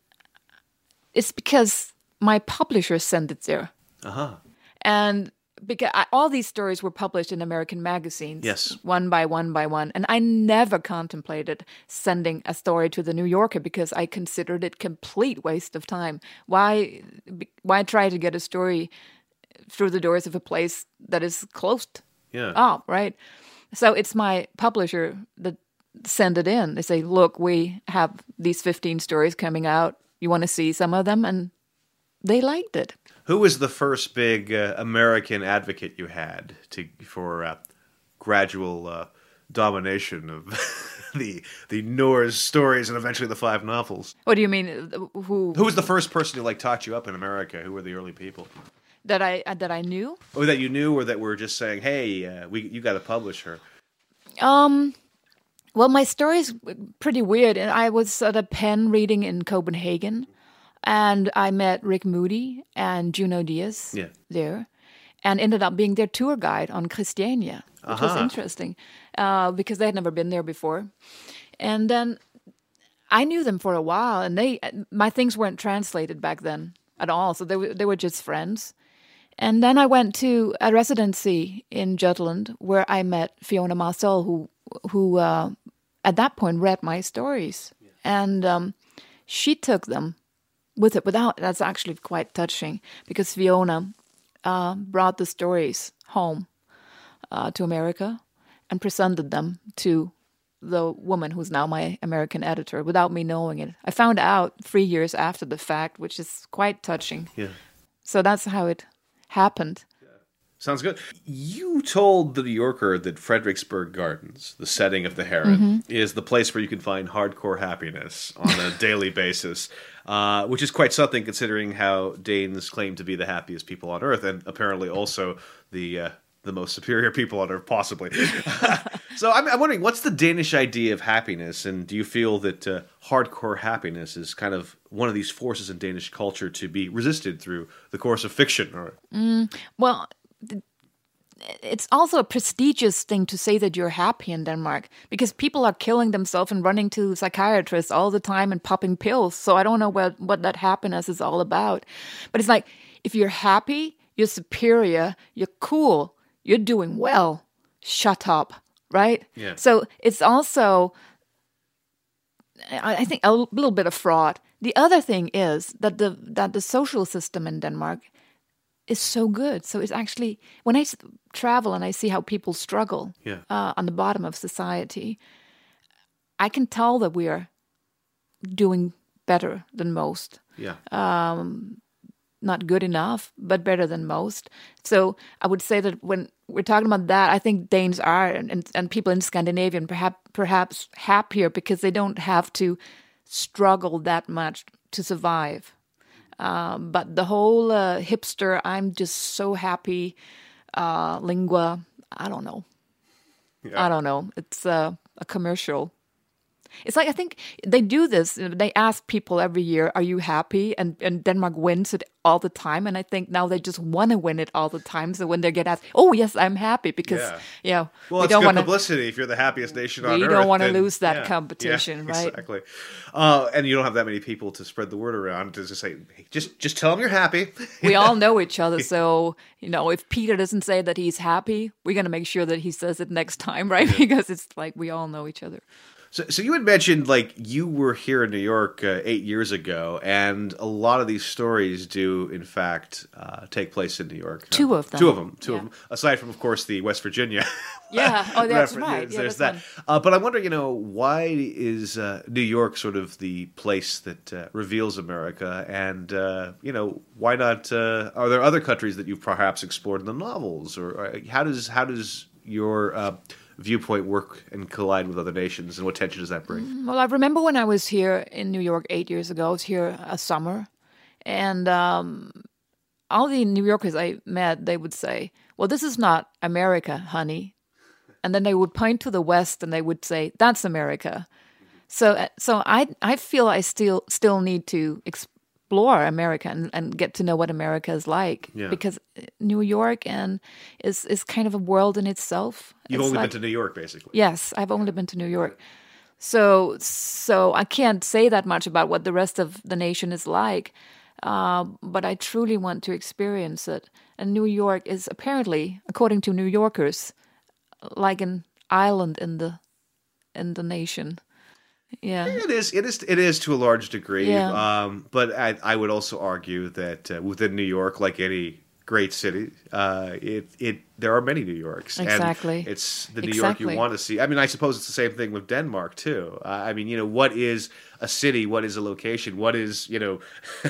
Speaker 9: it's because my publisher sent it there.
Speaker 2: Uh huh.
Speaker 9: And because I, all these stories were published in American magazines,
Speaker 2: Yes.
Speaker 9: one by one by one, and I never contemplated sending a story to the New Yorker because I considered it complete waste of time. Why, why try to get a story through the doors of a place that is closed
Speaker 2: Yeah.
Speaker 9: up, right? So it's my publisher that send it in. They say, "Look, we have these fifteen stories coming out. You want to see some of them?" And they liked it.
Speaker 2: Who was the first big uh, American advocate you had to for uh, gradual uh, domination of the the Nors stories and eventually the five novels?
Speaker 9: What do you mean? uh, Who
Speaker 2: Who was the first person who like taught you up in America? Who were the early people?
Speaker 9: that I uh, that I knew?
Speaker 2: Or that you knew, or that were just saying, "Hey, uh, we you got to publish her."
Speaker 9: Um, well, my story's pretty weird. And I was at a pen reading in Copenhagen, and I met Rick Moody and Junot Diaz
Speaker 2: Yeah.
Speaker 9: there, and ended up being their tour guide on Christiania, which was interesting uh, because they had never been there before. And then I knew them for a while, and they my things weren't translated back then at all, so they were they were just friends. And then I went to a residency in Jutland where I met Fiona Maazel, who who uh, at that point read my stories, and um, she took them with it. Without that's actually quite touching because Fiona uh, brought the stories home uh, to America and presented them to the woman who's now my American editor without me knowing it. I found out three years after the fact, which is quite touching.
Speaker 2: Yeah.
Speaker 9: So that's how it happened.
Speaker 2: Sounds good. You told the New Yorker that Frederiksberg Gardens, the setting of the Heron,
Speaker 9: Mm-hmm.
Speaker 2: is the place where you can find hardcore happiness on a daily basis, uh, which is quite something considering how Danes claim to be the happiest people on Earth, and apparently also the uh, the most superior people on Earth, possibly. so I'm, I'm wondering, what's the Danish idea of happiness, and do you feel that uh, hardcore happiness is kind of one of these forces in Danish culture to be resisted through the course of fiction? Or
Speaker 9: Well, th- it's also a prestigious thing to say that you're happy in Denmark because people are killing themselves and running to psychiatrists all the time and popping pills. So I don't know what, what that happiness is all about. But it's like if you're happy, you're superior, you're cool, you're doing well, shut up, right?
Speaker 2: Yeah.
Speaker 9: So it's also I I think a little bit of fraud. The other thing is that the that the social system in Denmark is so good. So it's actually when I travel and I see how people struggle
Speaker 2: Yeah.
Speaker 9: uh, on the bottom of society, I can tell that we are doing better than most.
Speaker 2: yeah.
Speaker 9: Um, Not good enough, but better than most. So I would say that when we're talking about that, I think Danes are and, and people in Scandinavia perhaps perhaps happier because they don't have to struggle that much to survive. Um, but the whole uh, hipster, I'm just so happy. Uh, lingua, I don't know. I don't know. It's uh, a commercial. It's like I think they do this. They ask people every year, "Are you happy?" and and Denmark wins it all the time. And I think now they just want to win it all the time. So when they get asked, "Oh yes, I'm happy," because
Speaker 2: Yeah.
Speaker 9: yeah,
Speaker 2: Well,
Speaker 9: we
Speaker 2: it's
Speaker 9: don't
Speaker 2: good
Speaker 9: want to.
Speaker 2: publicity if you're the happiest nation on earth.
Speaker 9: don't wanna lose that
Speaker 2: yeah,
Speaker 9: competition,
Speaker 2: yeah,
Speaker 9: right?
Speaker 2: Exactly. Uh, and you don't have that many people to spread the word around to just say, hey, just just tell them you're happy.
Speaker 9: We all know each other, so you know if Peter doesn't say that he's happy, we're gonna make sure that he says it next time, right? Because it's like we all know each other.
Speaker 2: So, so you had mentioned like you were here in New York uh, eight years ago, and a lot of these stories do, in fact, uh, take place in New York.
Speaker 9: Two of them.
Speaker 2: Two of them. Two
Speaker 9: Yeah.
Speaker 2: of them. Aside from, of course, the West Virginia.
Speaker 9: Yeah. Oh, that's right. Yeah,
Speaker 2: There's that. Uh, but I wonder, you know, why is uh, New York sort of the place that uh, reveals America, and uh, you know, why not? Uh, are there other countries that you've perhaps explored in the novels, or, or how does how does your uh, viewpoint work and collide with other nations, and what tension does that bring?
Speaker 9: Well, I remember when I was here in New York eight years ago. I was here a summer, and um, all the New Yorkers I met, they would say, "Well, this is not America, honey," and then they would point to the West and they would say, "That's America." So, uh, so I I feel I still still need to explore America and, and get to know what America is like
Speaker 2: Yeah.
Speaker 9: because New York and is is kind of a world in itself.
Speaker 2: You've only
Speaker 9: like-
Speaker 2: been to New York, basically.
Speaker 9: Yes, I've only been to New York. So so I can't say that much about what the rest of the nation is like. Uh, but I truly want to experience it. And New York is apparently, according to New Yorkers, like an island in the in the nation. Yeah.
Speaker 2: It is. It is. It is to a large degree.
Speaker 9: Yeah.
Speaker 2: Um, but I, I would also argue that uh, within New York, like any great city, uh, it it there are many New Yorks. And
Speaker 9: Exactly.
Speaker 2: it's the New York you want to see. I mean, I suppose it's the same thing with Denmark too. Uh, I mean, you know, what is a city? What is a location? What is you know,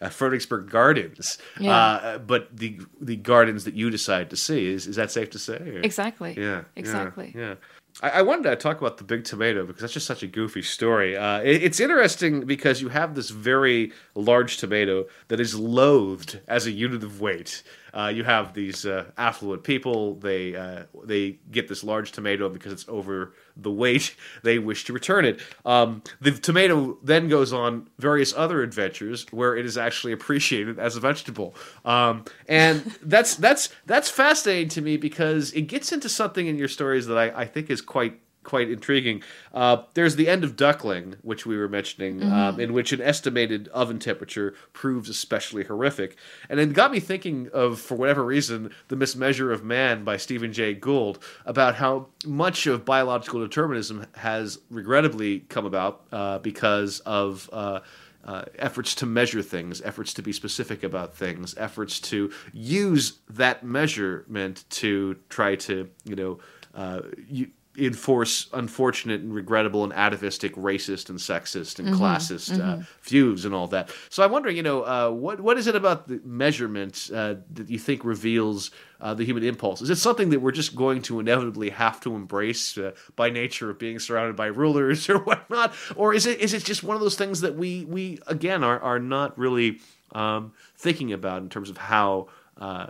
Speaker 2: uh, Frederiksberg Gardens?
Speaker 9: Yeah.
Speaker 2: Uh, but the the gardens that you decide to see is is that safe to say? or-
Speaker 9: Exactly.
Speaker 2: yeah, yeah,
Speaker 9: Exactly.
Speaker 2: Yeah. I, I wanted to talk about the big tomato because that's just such a goofy story. Uh, it- it's interesting because you have this very large tomato that is loathed as a unit of weight. Uh, you have these uh, affluent people; they uh, they get this large tomato because it's over the weight. They wish to return it. Um, the tomato then goes on various other adventures where it is actually appreciated as a vegetable, um, and that's that's that's fascinating to me because it gets into something in your stories that I, I think is quite quite intriguing. Uh, there's the end of Duckling, which we were mentioning, um, in which an estimated oven temperature proves especially horrific, and it got me thinking of, for whatever reason, the Mismeasure of Man by Stephen Jay Gould about how much of biological determinism has regrettably come about uh, because of. Uh, uh, efforts to measure things, efforts to be specific about things, efforts to use that measurement to try to, you know, uh, you, enforce unfortunate and regrettable and atavistic racist and sexist and classist Uh, views and all that. So I'm wondering, you know, uh, what what is it about the measurement uh, that you think reveals uh, the human impulse? Is it something that we're just going to inevitably have to embrace uh, by nature of being surrounded by rulers or whatnot, or is it is it just one of those things that we we again are are not really um, thinking about in terms of how uh,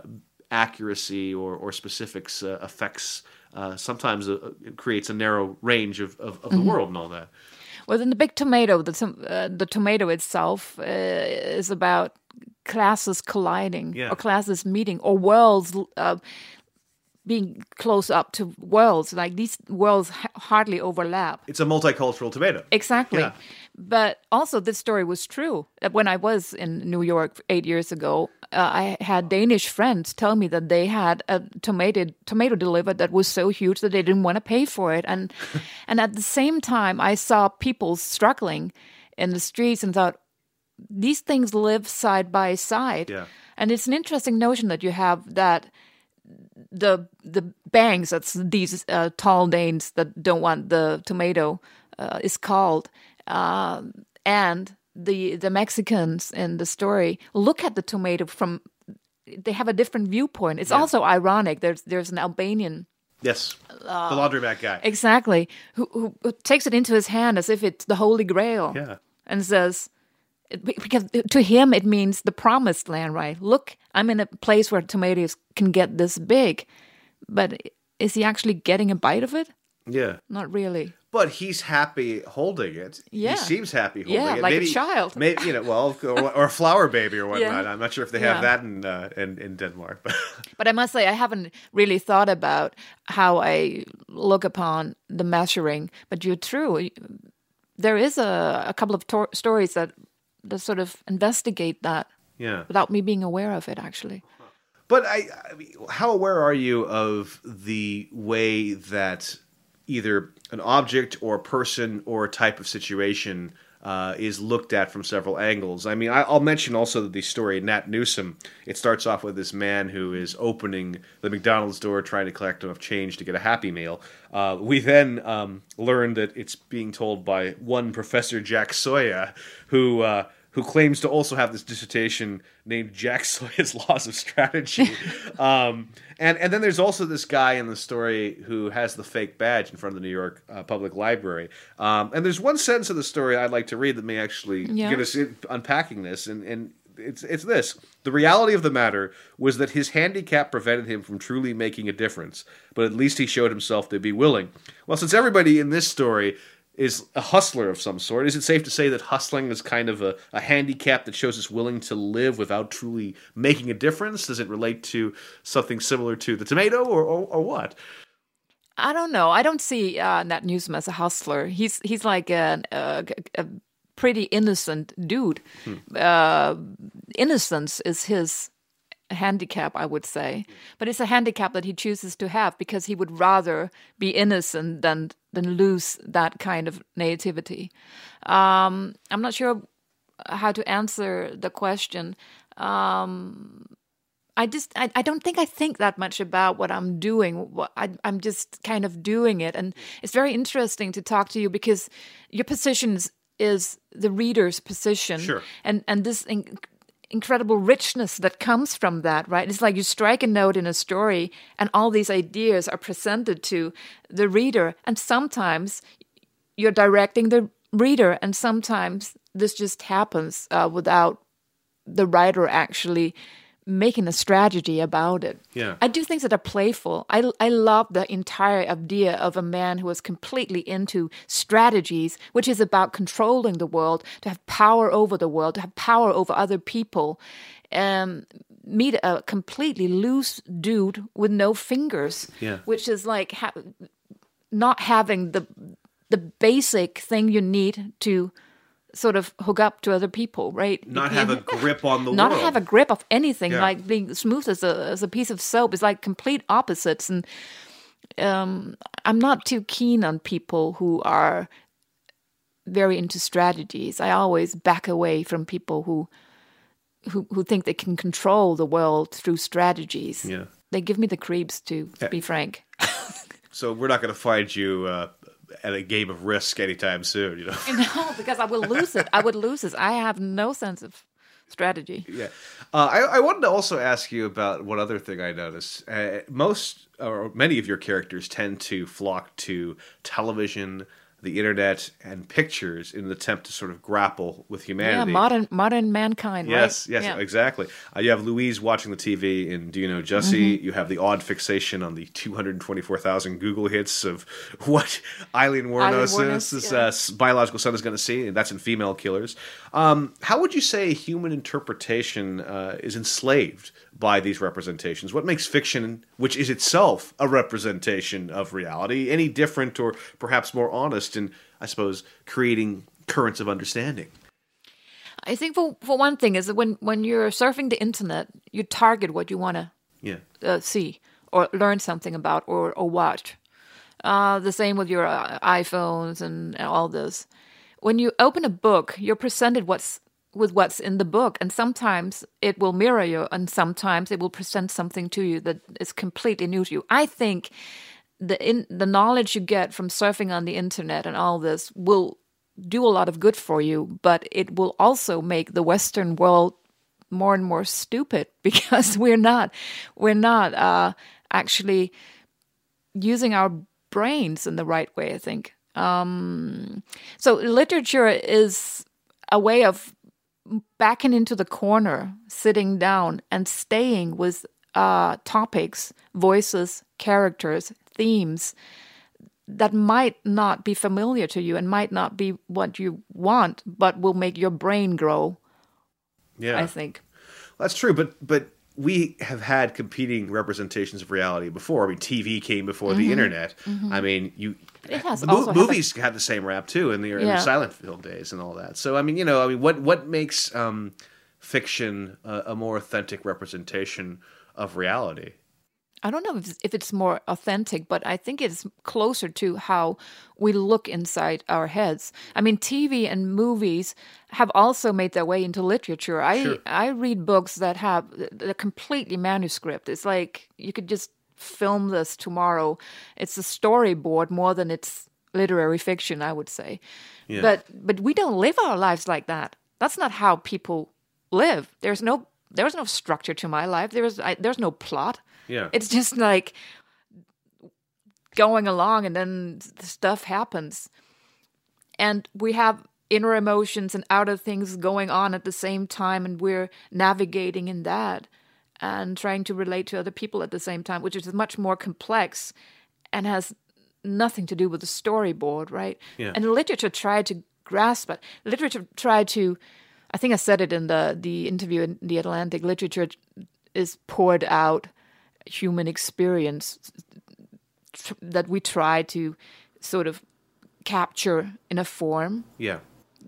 Speaker 2: accuracy or, or specifics uh, affects uh, sometimes uh, it creates a narrow range of, of, of the world and all that.
Speaker 9: Well, in the big tomato, the tom- uh, the tomato itself uh, is about classes colliding
Speaker 2: Yeah.
Speaker 9: or classes meeting or worlds uh, being close up to worlds. Like these worlds ha- hardly overlap.
Speaker 2: It's a multicultural tomato.
Speaker 9: Exactly.
Speaker 2: Yeah.
Speaker 9: But also, this story was true. When I was in New York eight years ago, I had Danish friends tell me that they had a tomato tomato delivered that was so huge that they didn't want to pay for it, and and at the same time, I saw people struggling in the streets and thought these things live side by side.
Speaker 2: Yeah.
Speaker 9: And it's an interesting notion that you have that the the bangs that's these uh, tall Danes that don't want the tomato uh, is called, um, and the the Mexicans in the story look at the tomato from they have a different viewpoint. It's also ironic. There's there's an Albanian
Speaker 2: Yes, the uh, laundromat guy.
Speaker 9: exactly who, who who takes it into his hand as if it's the holy grail.
Speaker 2: Yeah.
Speaker 9: and says. Because to him it means the promised land, right? Look, I'm in a place where tomatoes can get this big, but is he actually getting a bite of it?
Speaker 2: Yeah.
Speaker 9: Not really.
Speaker 2: But he's happy holding it.
Speaker 9: Yeah.
Speaker 2: He seems happy holding
Speaker 9: Yeah,
Speaker 2: it.
Speaker 9: like a child.
Speaker 2: Maybe you know, well, or, or a flower baby or whatnot.
Speaker 9: Yeah.
Speaker 2: I'm not sure if they have
Speaker 9: Yeah.
Speaker 2: that in, uh, in in Denmark. But
Speaker 9: But I must say, I haven't really thought about how I look upon the measuring. But you're true. There is a, a couple of tor- stories that that sort of investigate that
Speaker 2: yeah.
Speaker 9: without me being aware of it. Actually,
Speaker 2: But I, I mean, how aware are you of the way that either an object or a person or a type of situation uh, is looked at from several angles? I mean, I, I'll mention also the story Nat Newsom. It starts off with this man who is opening the McDonald's door trying to collect enough change to get a Happy Meal. Uh, we then um, learn that it's being told by one Professor Jack Soya, who. Uh, who claims to also have this dissertation named Jack Soya's Laws of Strategy. um, and, and then there's also this guy in the story who has the fake badge in front of the New York uh, Public Library. Um, and there's one sentence of the story I'd like to read that may actually
Speaker 9: Yeah.
Speaker 2: get us in, unpacking this. And, and it's, it's this The reality of the matter was that his handicap prevented him from truly making a difference, but at least he showed himself to be willing. Well, since everybody in this story is a hustler of some sort. Is it safe to say that hustling is kind of a, a handicap that shows us willing to live without truly making a difference? Does it relate to something similar to the tomato or, or, or what?
Speaker 9: I don't know. I don't see uh, Nat Newsom as a hustler. He's he's like a, a, a pretty innocent dude. Uh, innocence is his handicap, I would say, but it's a handicap that he chooses to have because he would rather be innocent than than lose that kind of nativity. Um, I'm not sure how to answer the question. Um, I just I, I don't think I think that much about what I'm doing. I, I'm just kind of doing it, and it's very interesting to talk to you because your position is, is the reader's position,
Speaker 2: Sure.
Speaker 9: and and this incredible richness that comes from that. Right? It's like you strike a note in a story, and all these ideas are presented to the reader, and sometimes you're directing the reader, and sometimes this just happens uh, without the writer actually making a strategy about it.
Speaker 2: Yeah.
Speaker 9: I do things that are playful. I, I love the entire idea of a man who is completely into strategies, which is about controlling the world, to have power over the world, to have power over other people. Um, meet a completely loose dude with no fingers,
Speaker 2: Yeah.
Speaker 9: which is like ha- not having the the basic thing you need to sort of hook up to other people, right?
Speaker 2: Not have a grip on the world.
Speaker 9: not
Speaker 2: world.
Speaker 9: have a grip of anything,
Speaker 2: Yeah.
Speaker 9: like being smooth as a as a piece of soap. It's like complete opposites, and um, I'm not too keen on people who are very into strategies. I always back away from people who who who think they can control the world through strategies.
Speaker 2: Yeah.
Speaker 9: They give me the creeps, to be frank.
Speaker 2: So we're not going to find you uh, at a game of risk anytime soon, you know?
Speaker 9: no, because I will lose it. I would lose it. I have no sense of strategy.
Speaker 2: Yeah. Uh, I, I wanted to also ask you about one other thing I noticed. Uh, most or many of your characters tend to flock to television, the internet, and pictures in an attempt to sort of grapple with humanity.
Speaker 9: Yeah, modern modern mankind.
Speaker 2: Yes,
Speaker 9: right?
Speaker 2: yes,
Speaker 9: Yeah.
Speaker 2: exactly. Uh, you have Louise watching the TV in Do You Know Jussi?
Speaker 9: Mm-hmm.
Speaker 2: You have the odd fixation on the 224,000 Google hits of what Aileen Wuornos, his
Speaker 9: yeah.
Speaker 2: uh, biological son, is going to see, and that's in Female Killers. Um, how would you say human interpretation uh, is enslaved by these representations? What makes fiction, which is itself a representation of reality, any different or perhaps more honest in, I suppose, creating currents of understanding?
Speaker 9: I think for for one thing is that when when you're surfing the internet, you target what you want to
Speaker 2: Yeah.
Speaker 9: uh, see or learn something about or or watch. Uh, the same with your uh, iPhones and, and all this. When you open a book, you're presented what's with what's in the book, and sometimes it will mirror you, and sometimes it will present something to you that is completely new to you. I think the in, the knowledge you get from surfing on the internet and all this will do a lot of good for you, but it will also make the Western world more and more stupid because we're not we're not uh, actually using our brains in the right way. I think um, so. Literature is a way of backing into the corner, sitting down, and staying with uh, topics, voices, characters, themes that might not be familiar to you and might not be what you want, but will make your brain grow.
Speaker 2: Yeah,
Speaker 9: I think
Speaker 2: that's true. But but we have had competing representations of reality before. I mean, TV came before
Speaker 9: Mm-hmm.
Speaker 2: the internet. I mean, you
Speaker 9: It has
Speaker 2: mo- movies had the same rap too in the, in
Speaker 9: Yeah.
Speaker 2: the silent film days and all that. So I mean, you know, I mean, what what makes um, fiction a, a more authentic representation of reality?
Speaker 9: I don't know if it's, if it's more authentic, but I think it's closer to how we look inside our heads. I mean, TV and movies have also made their way into literature. I
Speaker 2: Sure.
Speaker 9: I read books that have they're completely manuscript. It's like you could just film this tomorrow. It's a storyboard more than it's literary fiction, I would say.
Speaker 2: Yeah.
Speaker 9: But but we don't live our lives like that. That's not how people live. There's no there's no structure to my life. There's I, there's no plot.
Speaker 2: Yeah.
Speaker 9: It's just like going along and then stuff happens. And we have inner emotions and outer things going on at the same time and we're navigating in that and trying to relate to other people at the same time, which is much more complex and has nothing to do with the storyboard, right?
Speaker 2: Yeah.
Speaker 9: And literature tried to grasp it. Literature tried to I think I said it in the the interview in the Atlantic. Literature is poured out human experience that we try to sort of capture in a form.
Speaker 2: Yeah.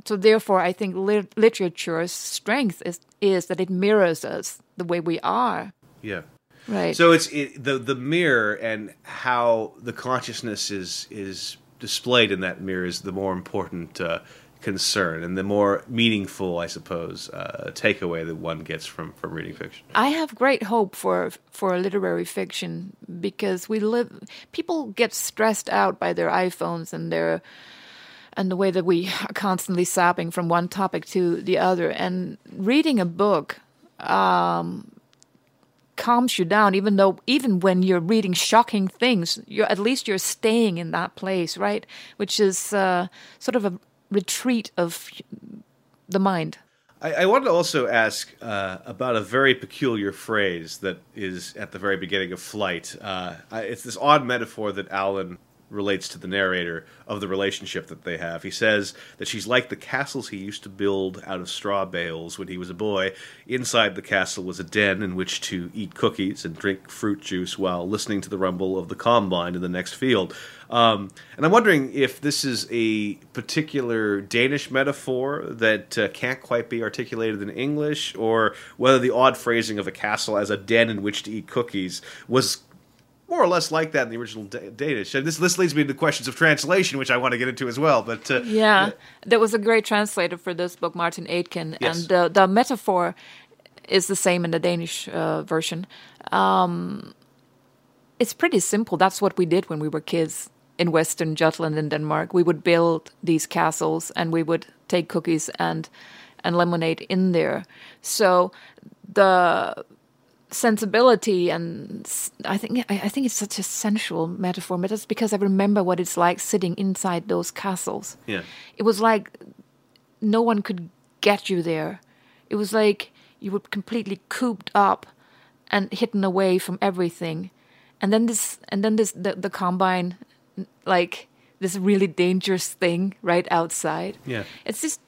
Speaker 9: So therefore, I think lit- literature's strength is is that it mirrors us the way we are.
Speaker 2: Yeah.
Speaker 9: Right.
Speaker 2: So it's it, the the mirror and how the consciousness is is displayed in that mirror is the more important uh, concern and the more meaningful, I suppose, uh, takeaway that one gets from from reading fiction.
Speaker 9: I have great hope for for literary fiction because we live. People get stressed out by their iPhones and their and the way that we are constantly zapping from one topic to the other. And reading a book um, calms you down, even though even when you're reading shocking things, you're at least you're staying in that place, right? Which is uh, sort of a retreat of the mind.
Speaker 2: I, I wanted to also ask uh, about a very peculiar phrase that is at the very beginning of Flight. Uh, it's this odd metaphor that Alan relates to the narrator of the relationship that they have. He says that she's like the castles he used to build out of straw bales when he was a boy. Inside the castle was a den in which to eat cookies and drink fruit juice while listening to the rumble of the combine in the next field. Um, and I'm wondering if this is a particular Danish metaphor that uh, can't quite be articulated in English, or whether the odd phrasing of a castle as a den in which to eat cookies was more or less like that in the original Da- Danish. And this this leads me to questions of translation, which I want to get into as well. But uh,
Speaker 9: Yeah, there was a great translator for this book, Martin Aitken,
Speaker 2: Yes.
Speaker 9: and the the metaphor is the same in the Danish uh, version. Um, it's pretty simple. That's what we did when we were kids in Western Jutland in Denmark. We would build these castles, and we would take cookies and and lemonade in there. So the sensibility and I think I think it's such a sensual metaphor, but that's because I remember what it's like sitting inside those castles.
Speaker 2: yeah,
Speaker 9: It was like no one could get you there. It was like you were completely cooped up and hidden away from everything. And then this and then this the, the combine like this really dangerous thing right outside.
Speaker 2: Yeah.
Speaker 9: It's just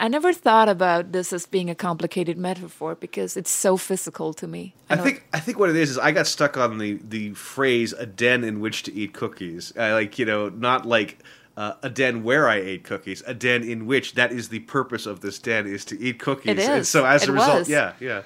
Speaker 9: I never thought about this as being a complicated metaphor because it's so physical to me.
Speaker 2: I
Speaker 9: know-
Speaker 2: think I think what it is is I got stuck on the the phrase "a den in which to eat cookies." I like you know not like. Uh, a den where I ate cookies, a den in which that is the purpose of this den is to eat cookies.
Speaker 9: It
Speaker 2: And so as
Speaker 9: It
Speaker 2: a result,
Speaker 9: was.
Speaker 2: yeah, yeah,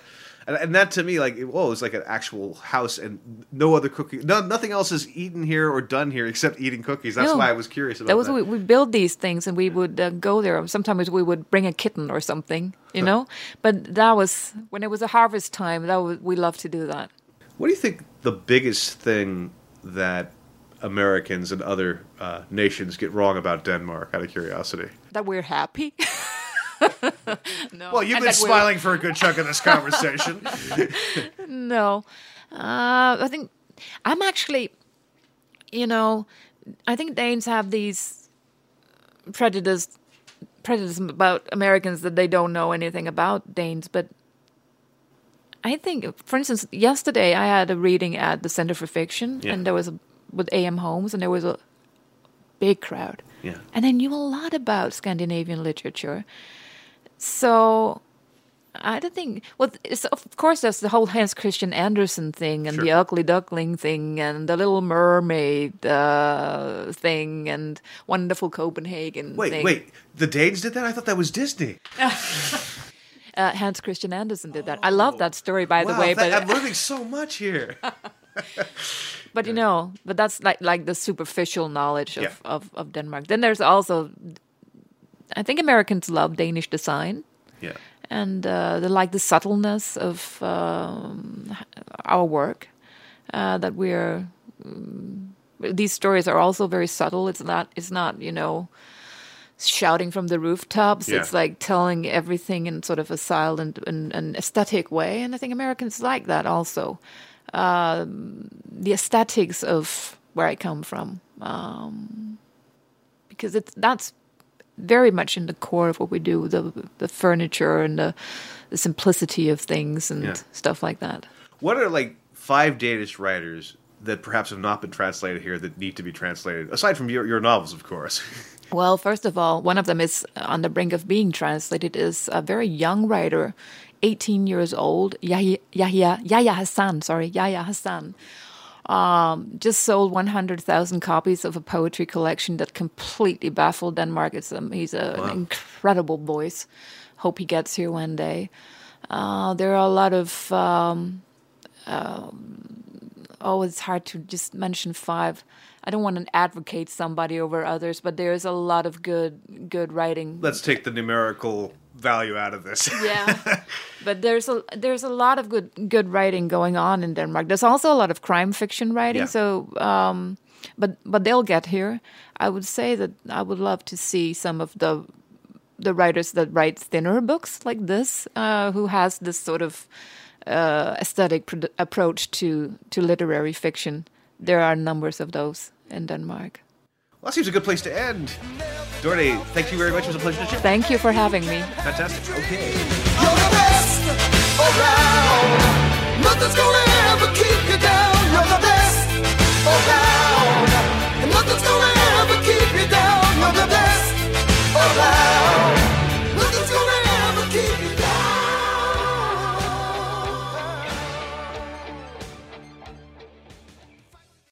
Speaker 2: and, and that to me like it, whoa, it's like an actual house and no other cookie, no nothing else is eaten here or done here except eating cookies. That's
Speaker 9: No.
Speaker 2: why I was curious about
Speaker 9: that was
Speaker 2: that.
Speaker 9: we, we build these things and we would uh, go there. Sometimes we would bring a kitten or something, you know. But that was when it was a harvest time. That was, we loved to do that.
Speaker 2: What do you think the biggest thing that Americans and other uh, nations get wrong about Denmark? Out of curiosity.
Speaker 9: That we're happy. no.
Speaker 6: Well, you've
Speaker 9: And
Speaker 6: been smiling for a good chunk of this conversation.
Speaker 9: No, uh, I think I'm actually, you know, I think Danes have these prejudice prejudice about Americans that they don't know anything about Danes, but I think, for instance, yesterday I had a reading at the Center for Fiction,
Speaker 2: Yeah.
Speaker 9: and there was a with A.M. Homes, and there was a big crowd,
Speaker 2: Yeah.
Speaker 9: and I knew a lot about Scandinavian literature. So I don't think. Well, it's, of course, there's the whole Hans Christian Andersen thing, and the Ugly Duckling thing, and the Little Mermaid uh, thing, and Wonderful Copenhagen.
Speaker 6: wait,
Speaker 9: thing.
Speaker 6: wait. The Danes did that? I thought that was Disney.
Speaker 9: Uh, Hans Christian Andersen did that. I love that story, by the way.
Speaker 6: that-
Speaker 9: but
Speaker 6: I'm learning so much here.
Speaker 9: but you know, but that's like like the superficial knowledge of,
Speaker 6: Yeah.
Speaker 9: of, of Denmark. Then there's also, I think Americans love Danish design.
Speaker 6: Yeah.
Speaker 9: and uh, they like the subtleness of um, our work. Uh, that we're mm, these stories are also very subtle. It's not it's not you know shouting from the rooftops.
Speaker 2: Yeah.
Speaker 9: It's like telling everything in sort of a silent and, and aesthetic way. And I think Americans like that also. Um, the aesthetics of where I come from, um, because it's that's very much in the core of what we do the the furniture and the, the simplicity of things and
Speaker 6: Yeah.
Speaker 9: stuff like that.
Speaker 6: What are like five Danish writers that perhaps have not been translated here that need to be translated? Aside from your, your novels, of course.
Speaker 9: Well, first of all, one of them is on the brink of being translated. Is a very young writer, 18 years old, Yahya Yahya, Yahya Hassan. Sorry, Yahya Hassan. Um, just sold 100,000 copies of a poetry collection that completely baffled Denmark. It's um, he's a, an incredible voice. Hope he gets here one day. Uh, there are a lot of um, oh, it's hard to just mention five. I don't want to advocate somebody over others, but there's a lot of good good writing.
Speaker 6: Let's take the numerical value out of this.
Speaker 9: yeah, but there's a there's a lot of good good writing going on in Denmark. There's also a lot of crime fiction writing.
Speaker 6: Yeah.
Speaker 9: So, um, but but they'll get here. I would say that I would love to see some of the the writers that write thinner books like this, uh, who has this sort of uh, aesthetic pr- approach to to literary fiction. There are numbers of those in Denmark.
Speaker 6: Well, that seems a good place to end. Dorthe, thank you very much. It was a pleasure to chat.
Speaker 9: Thank you for having me.
Speaker 6: Fantastic. Okay.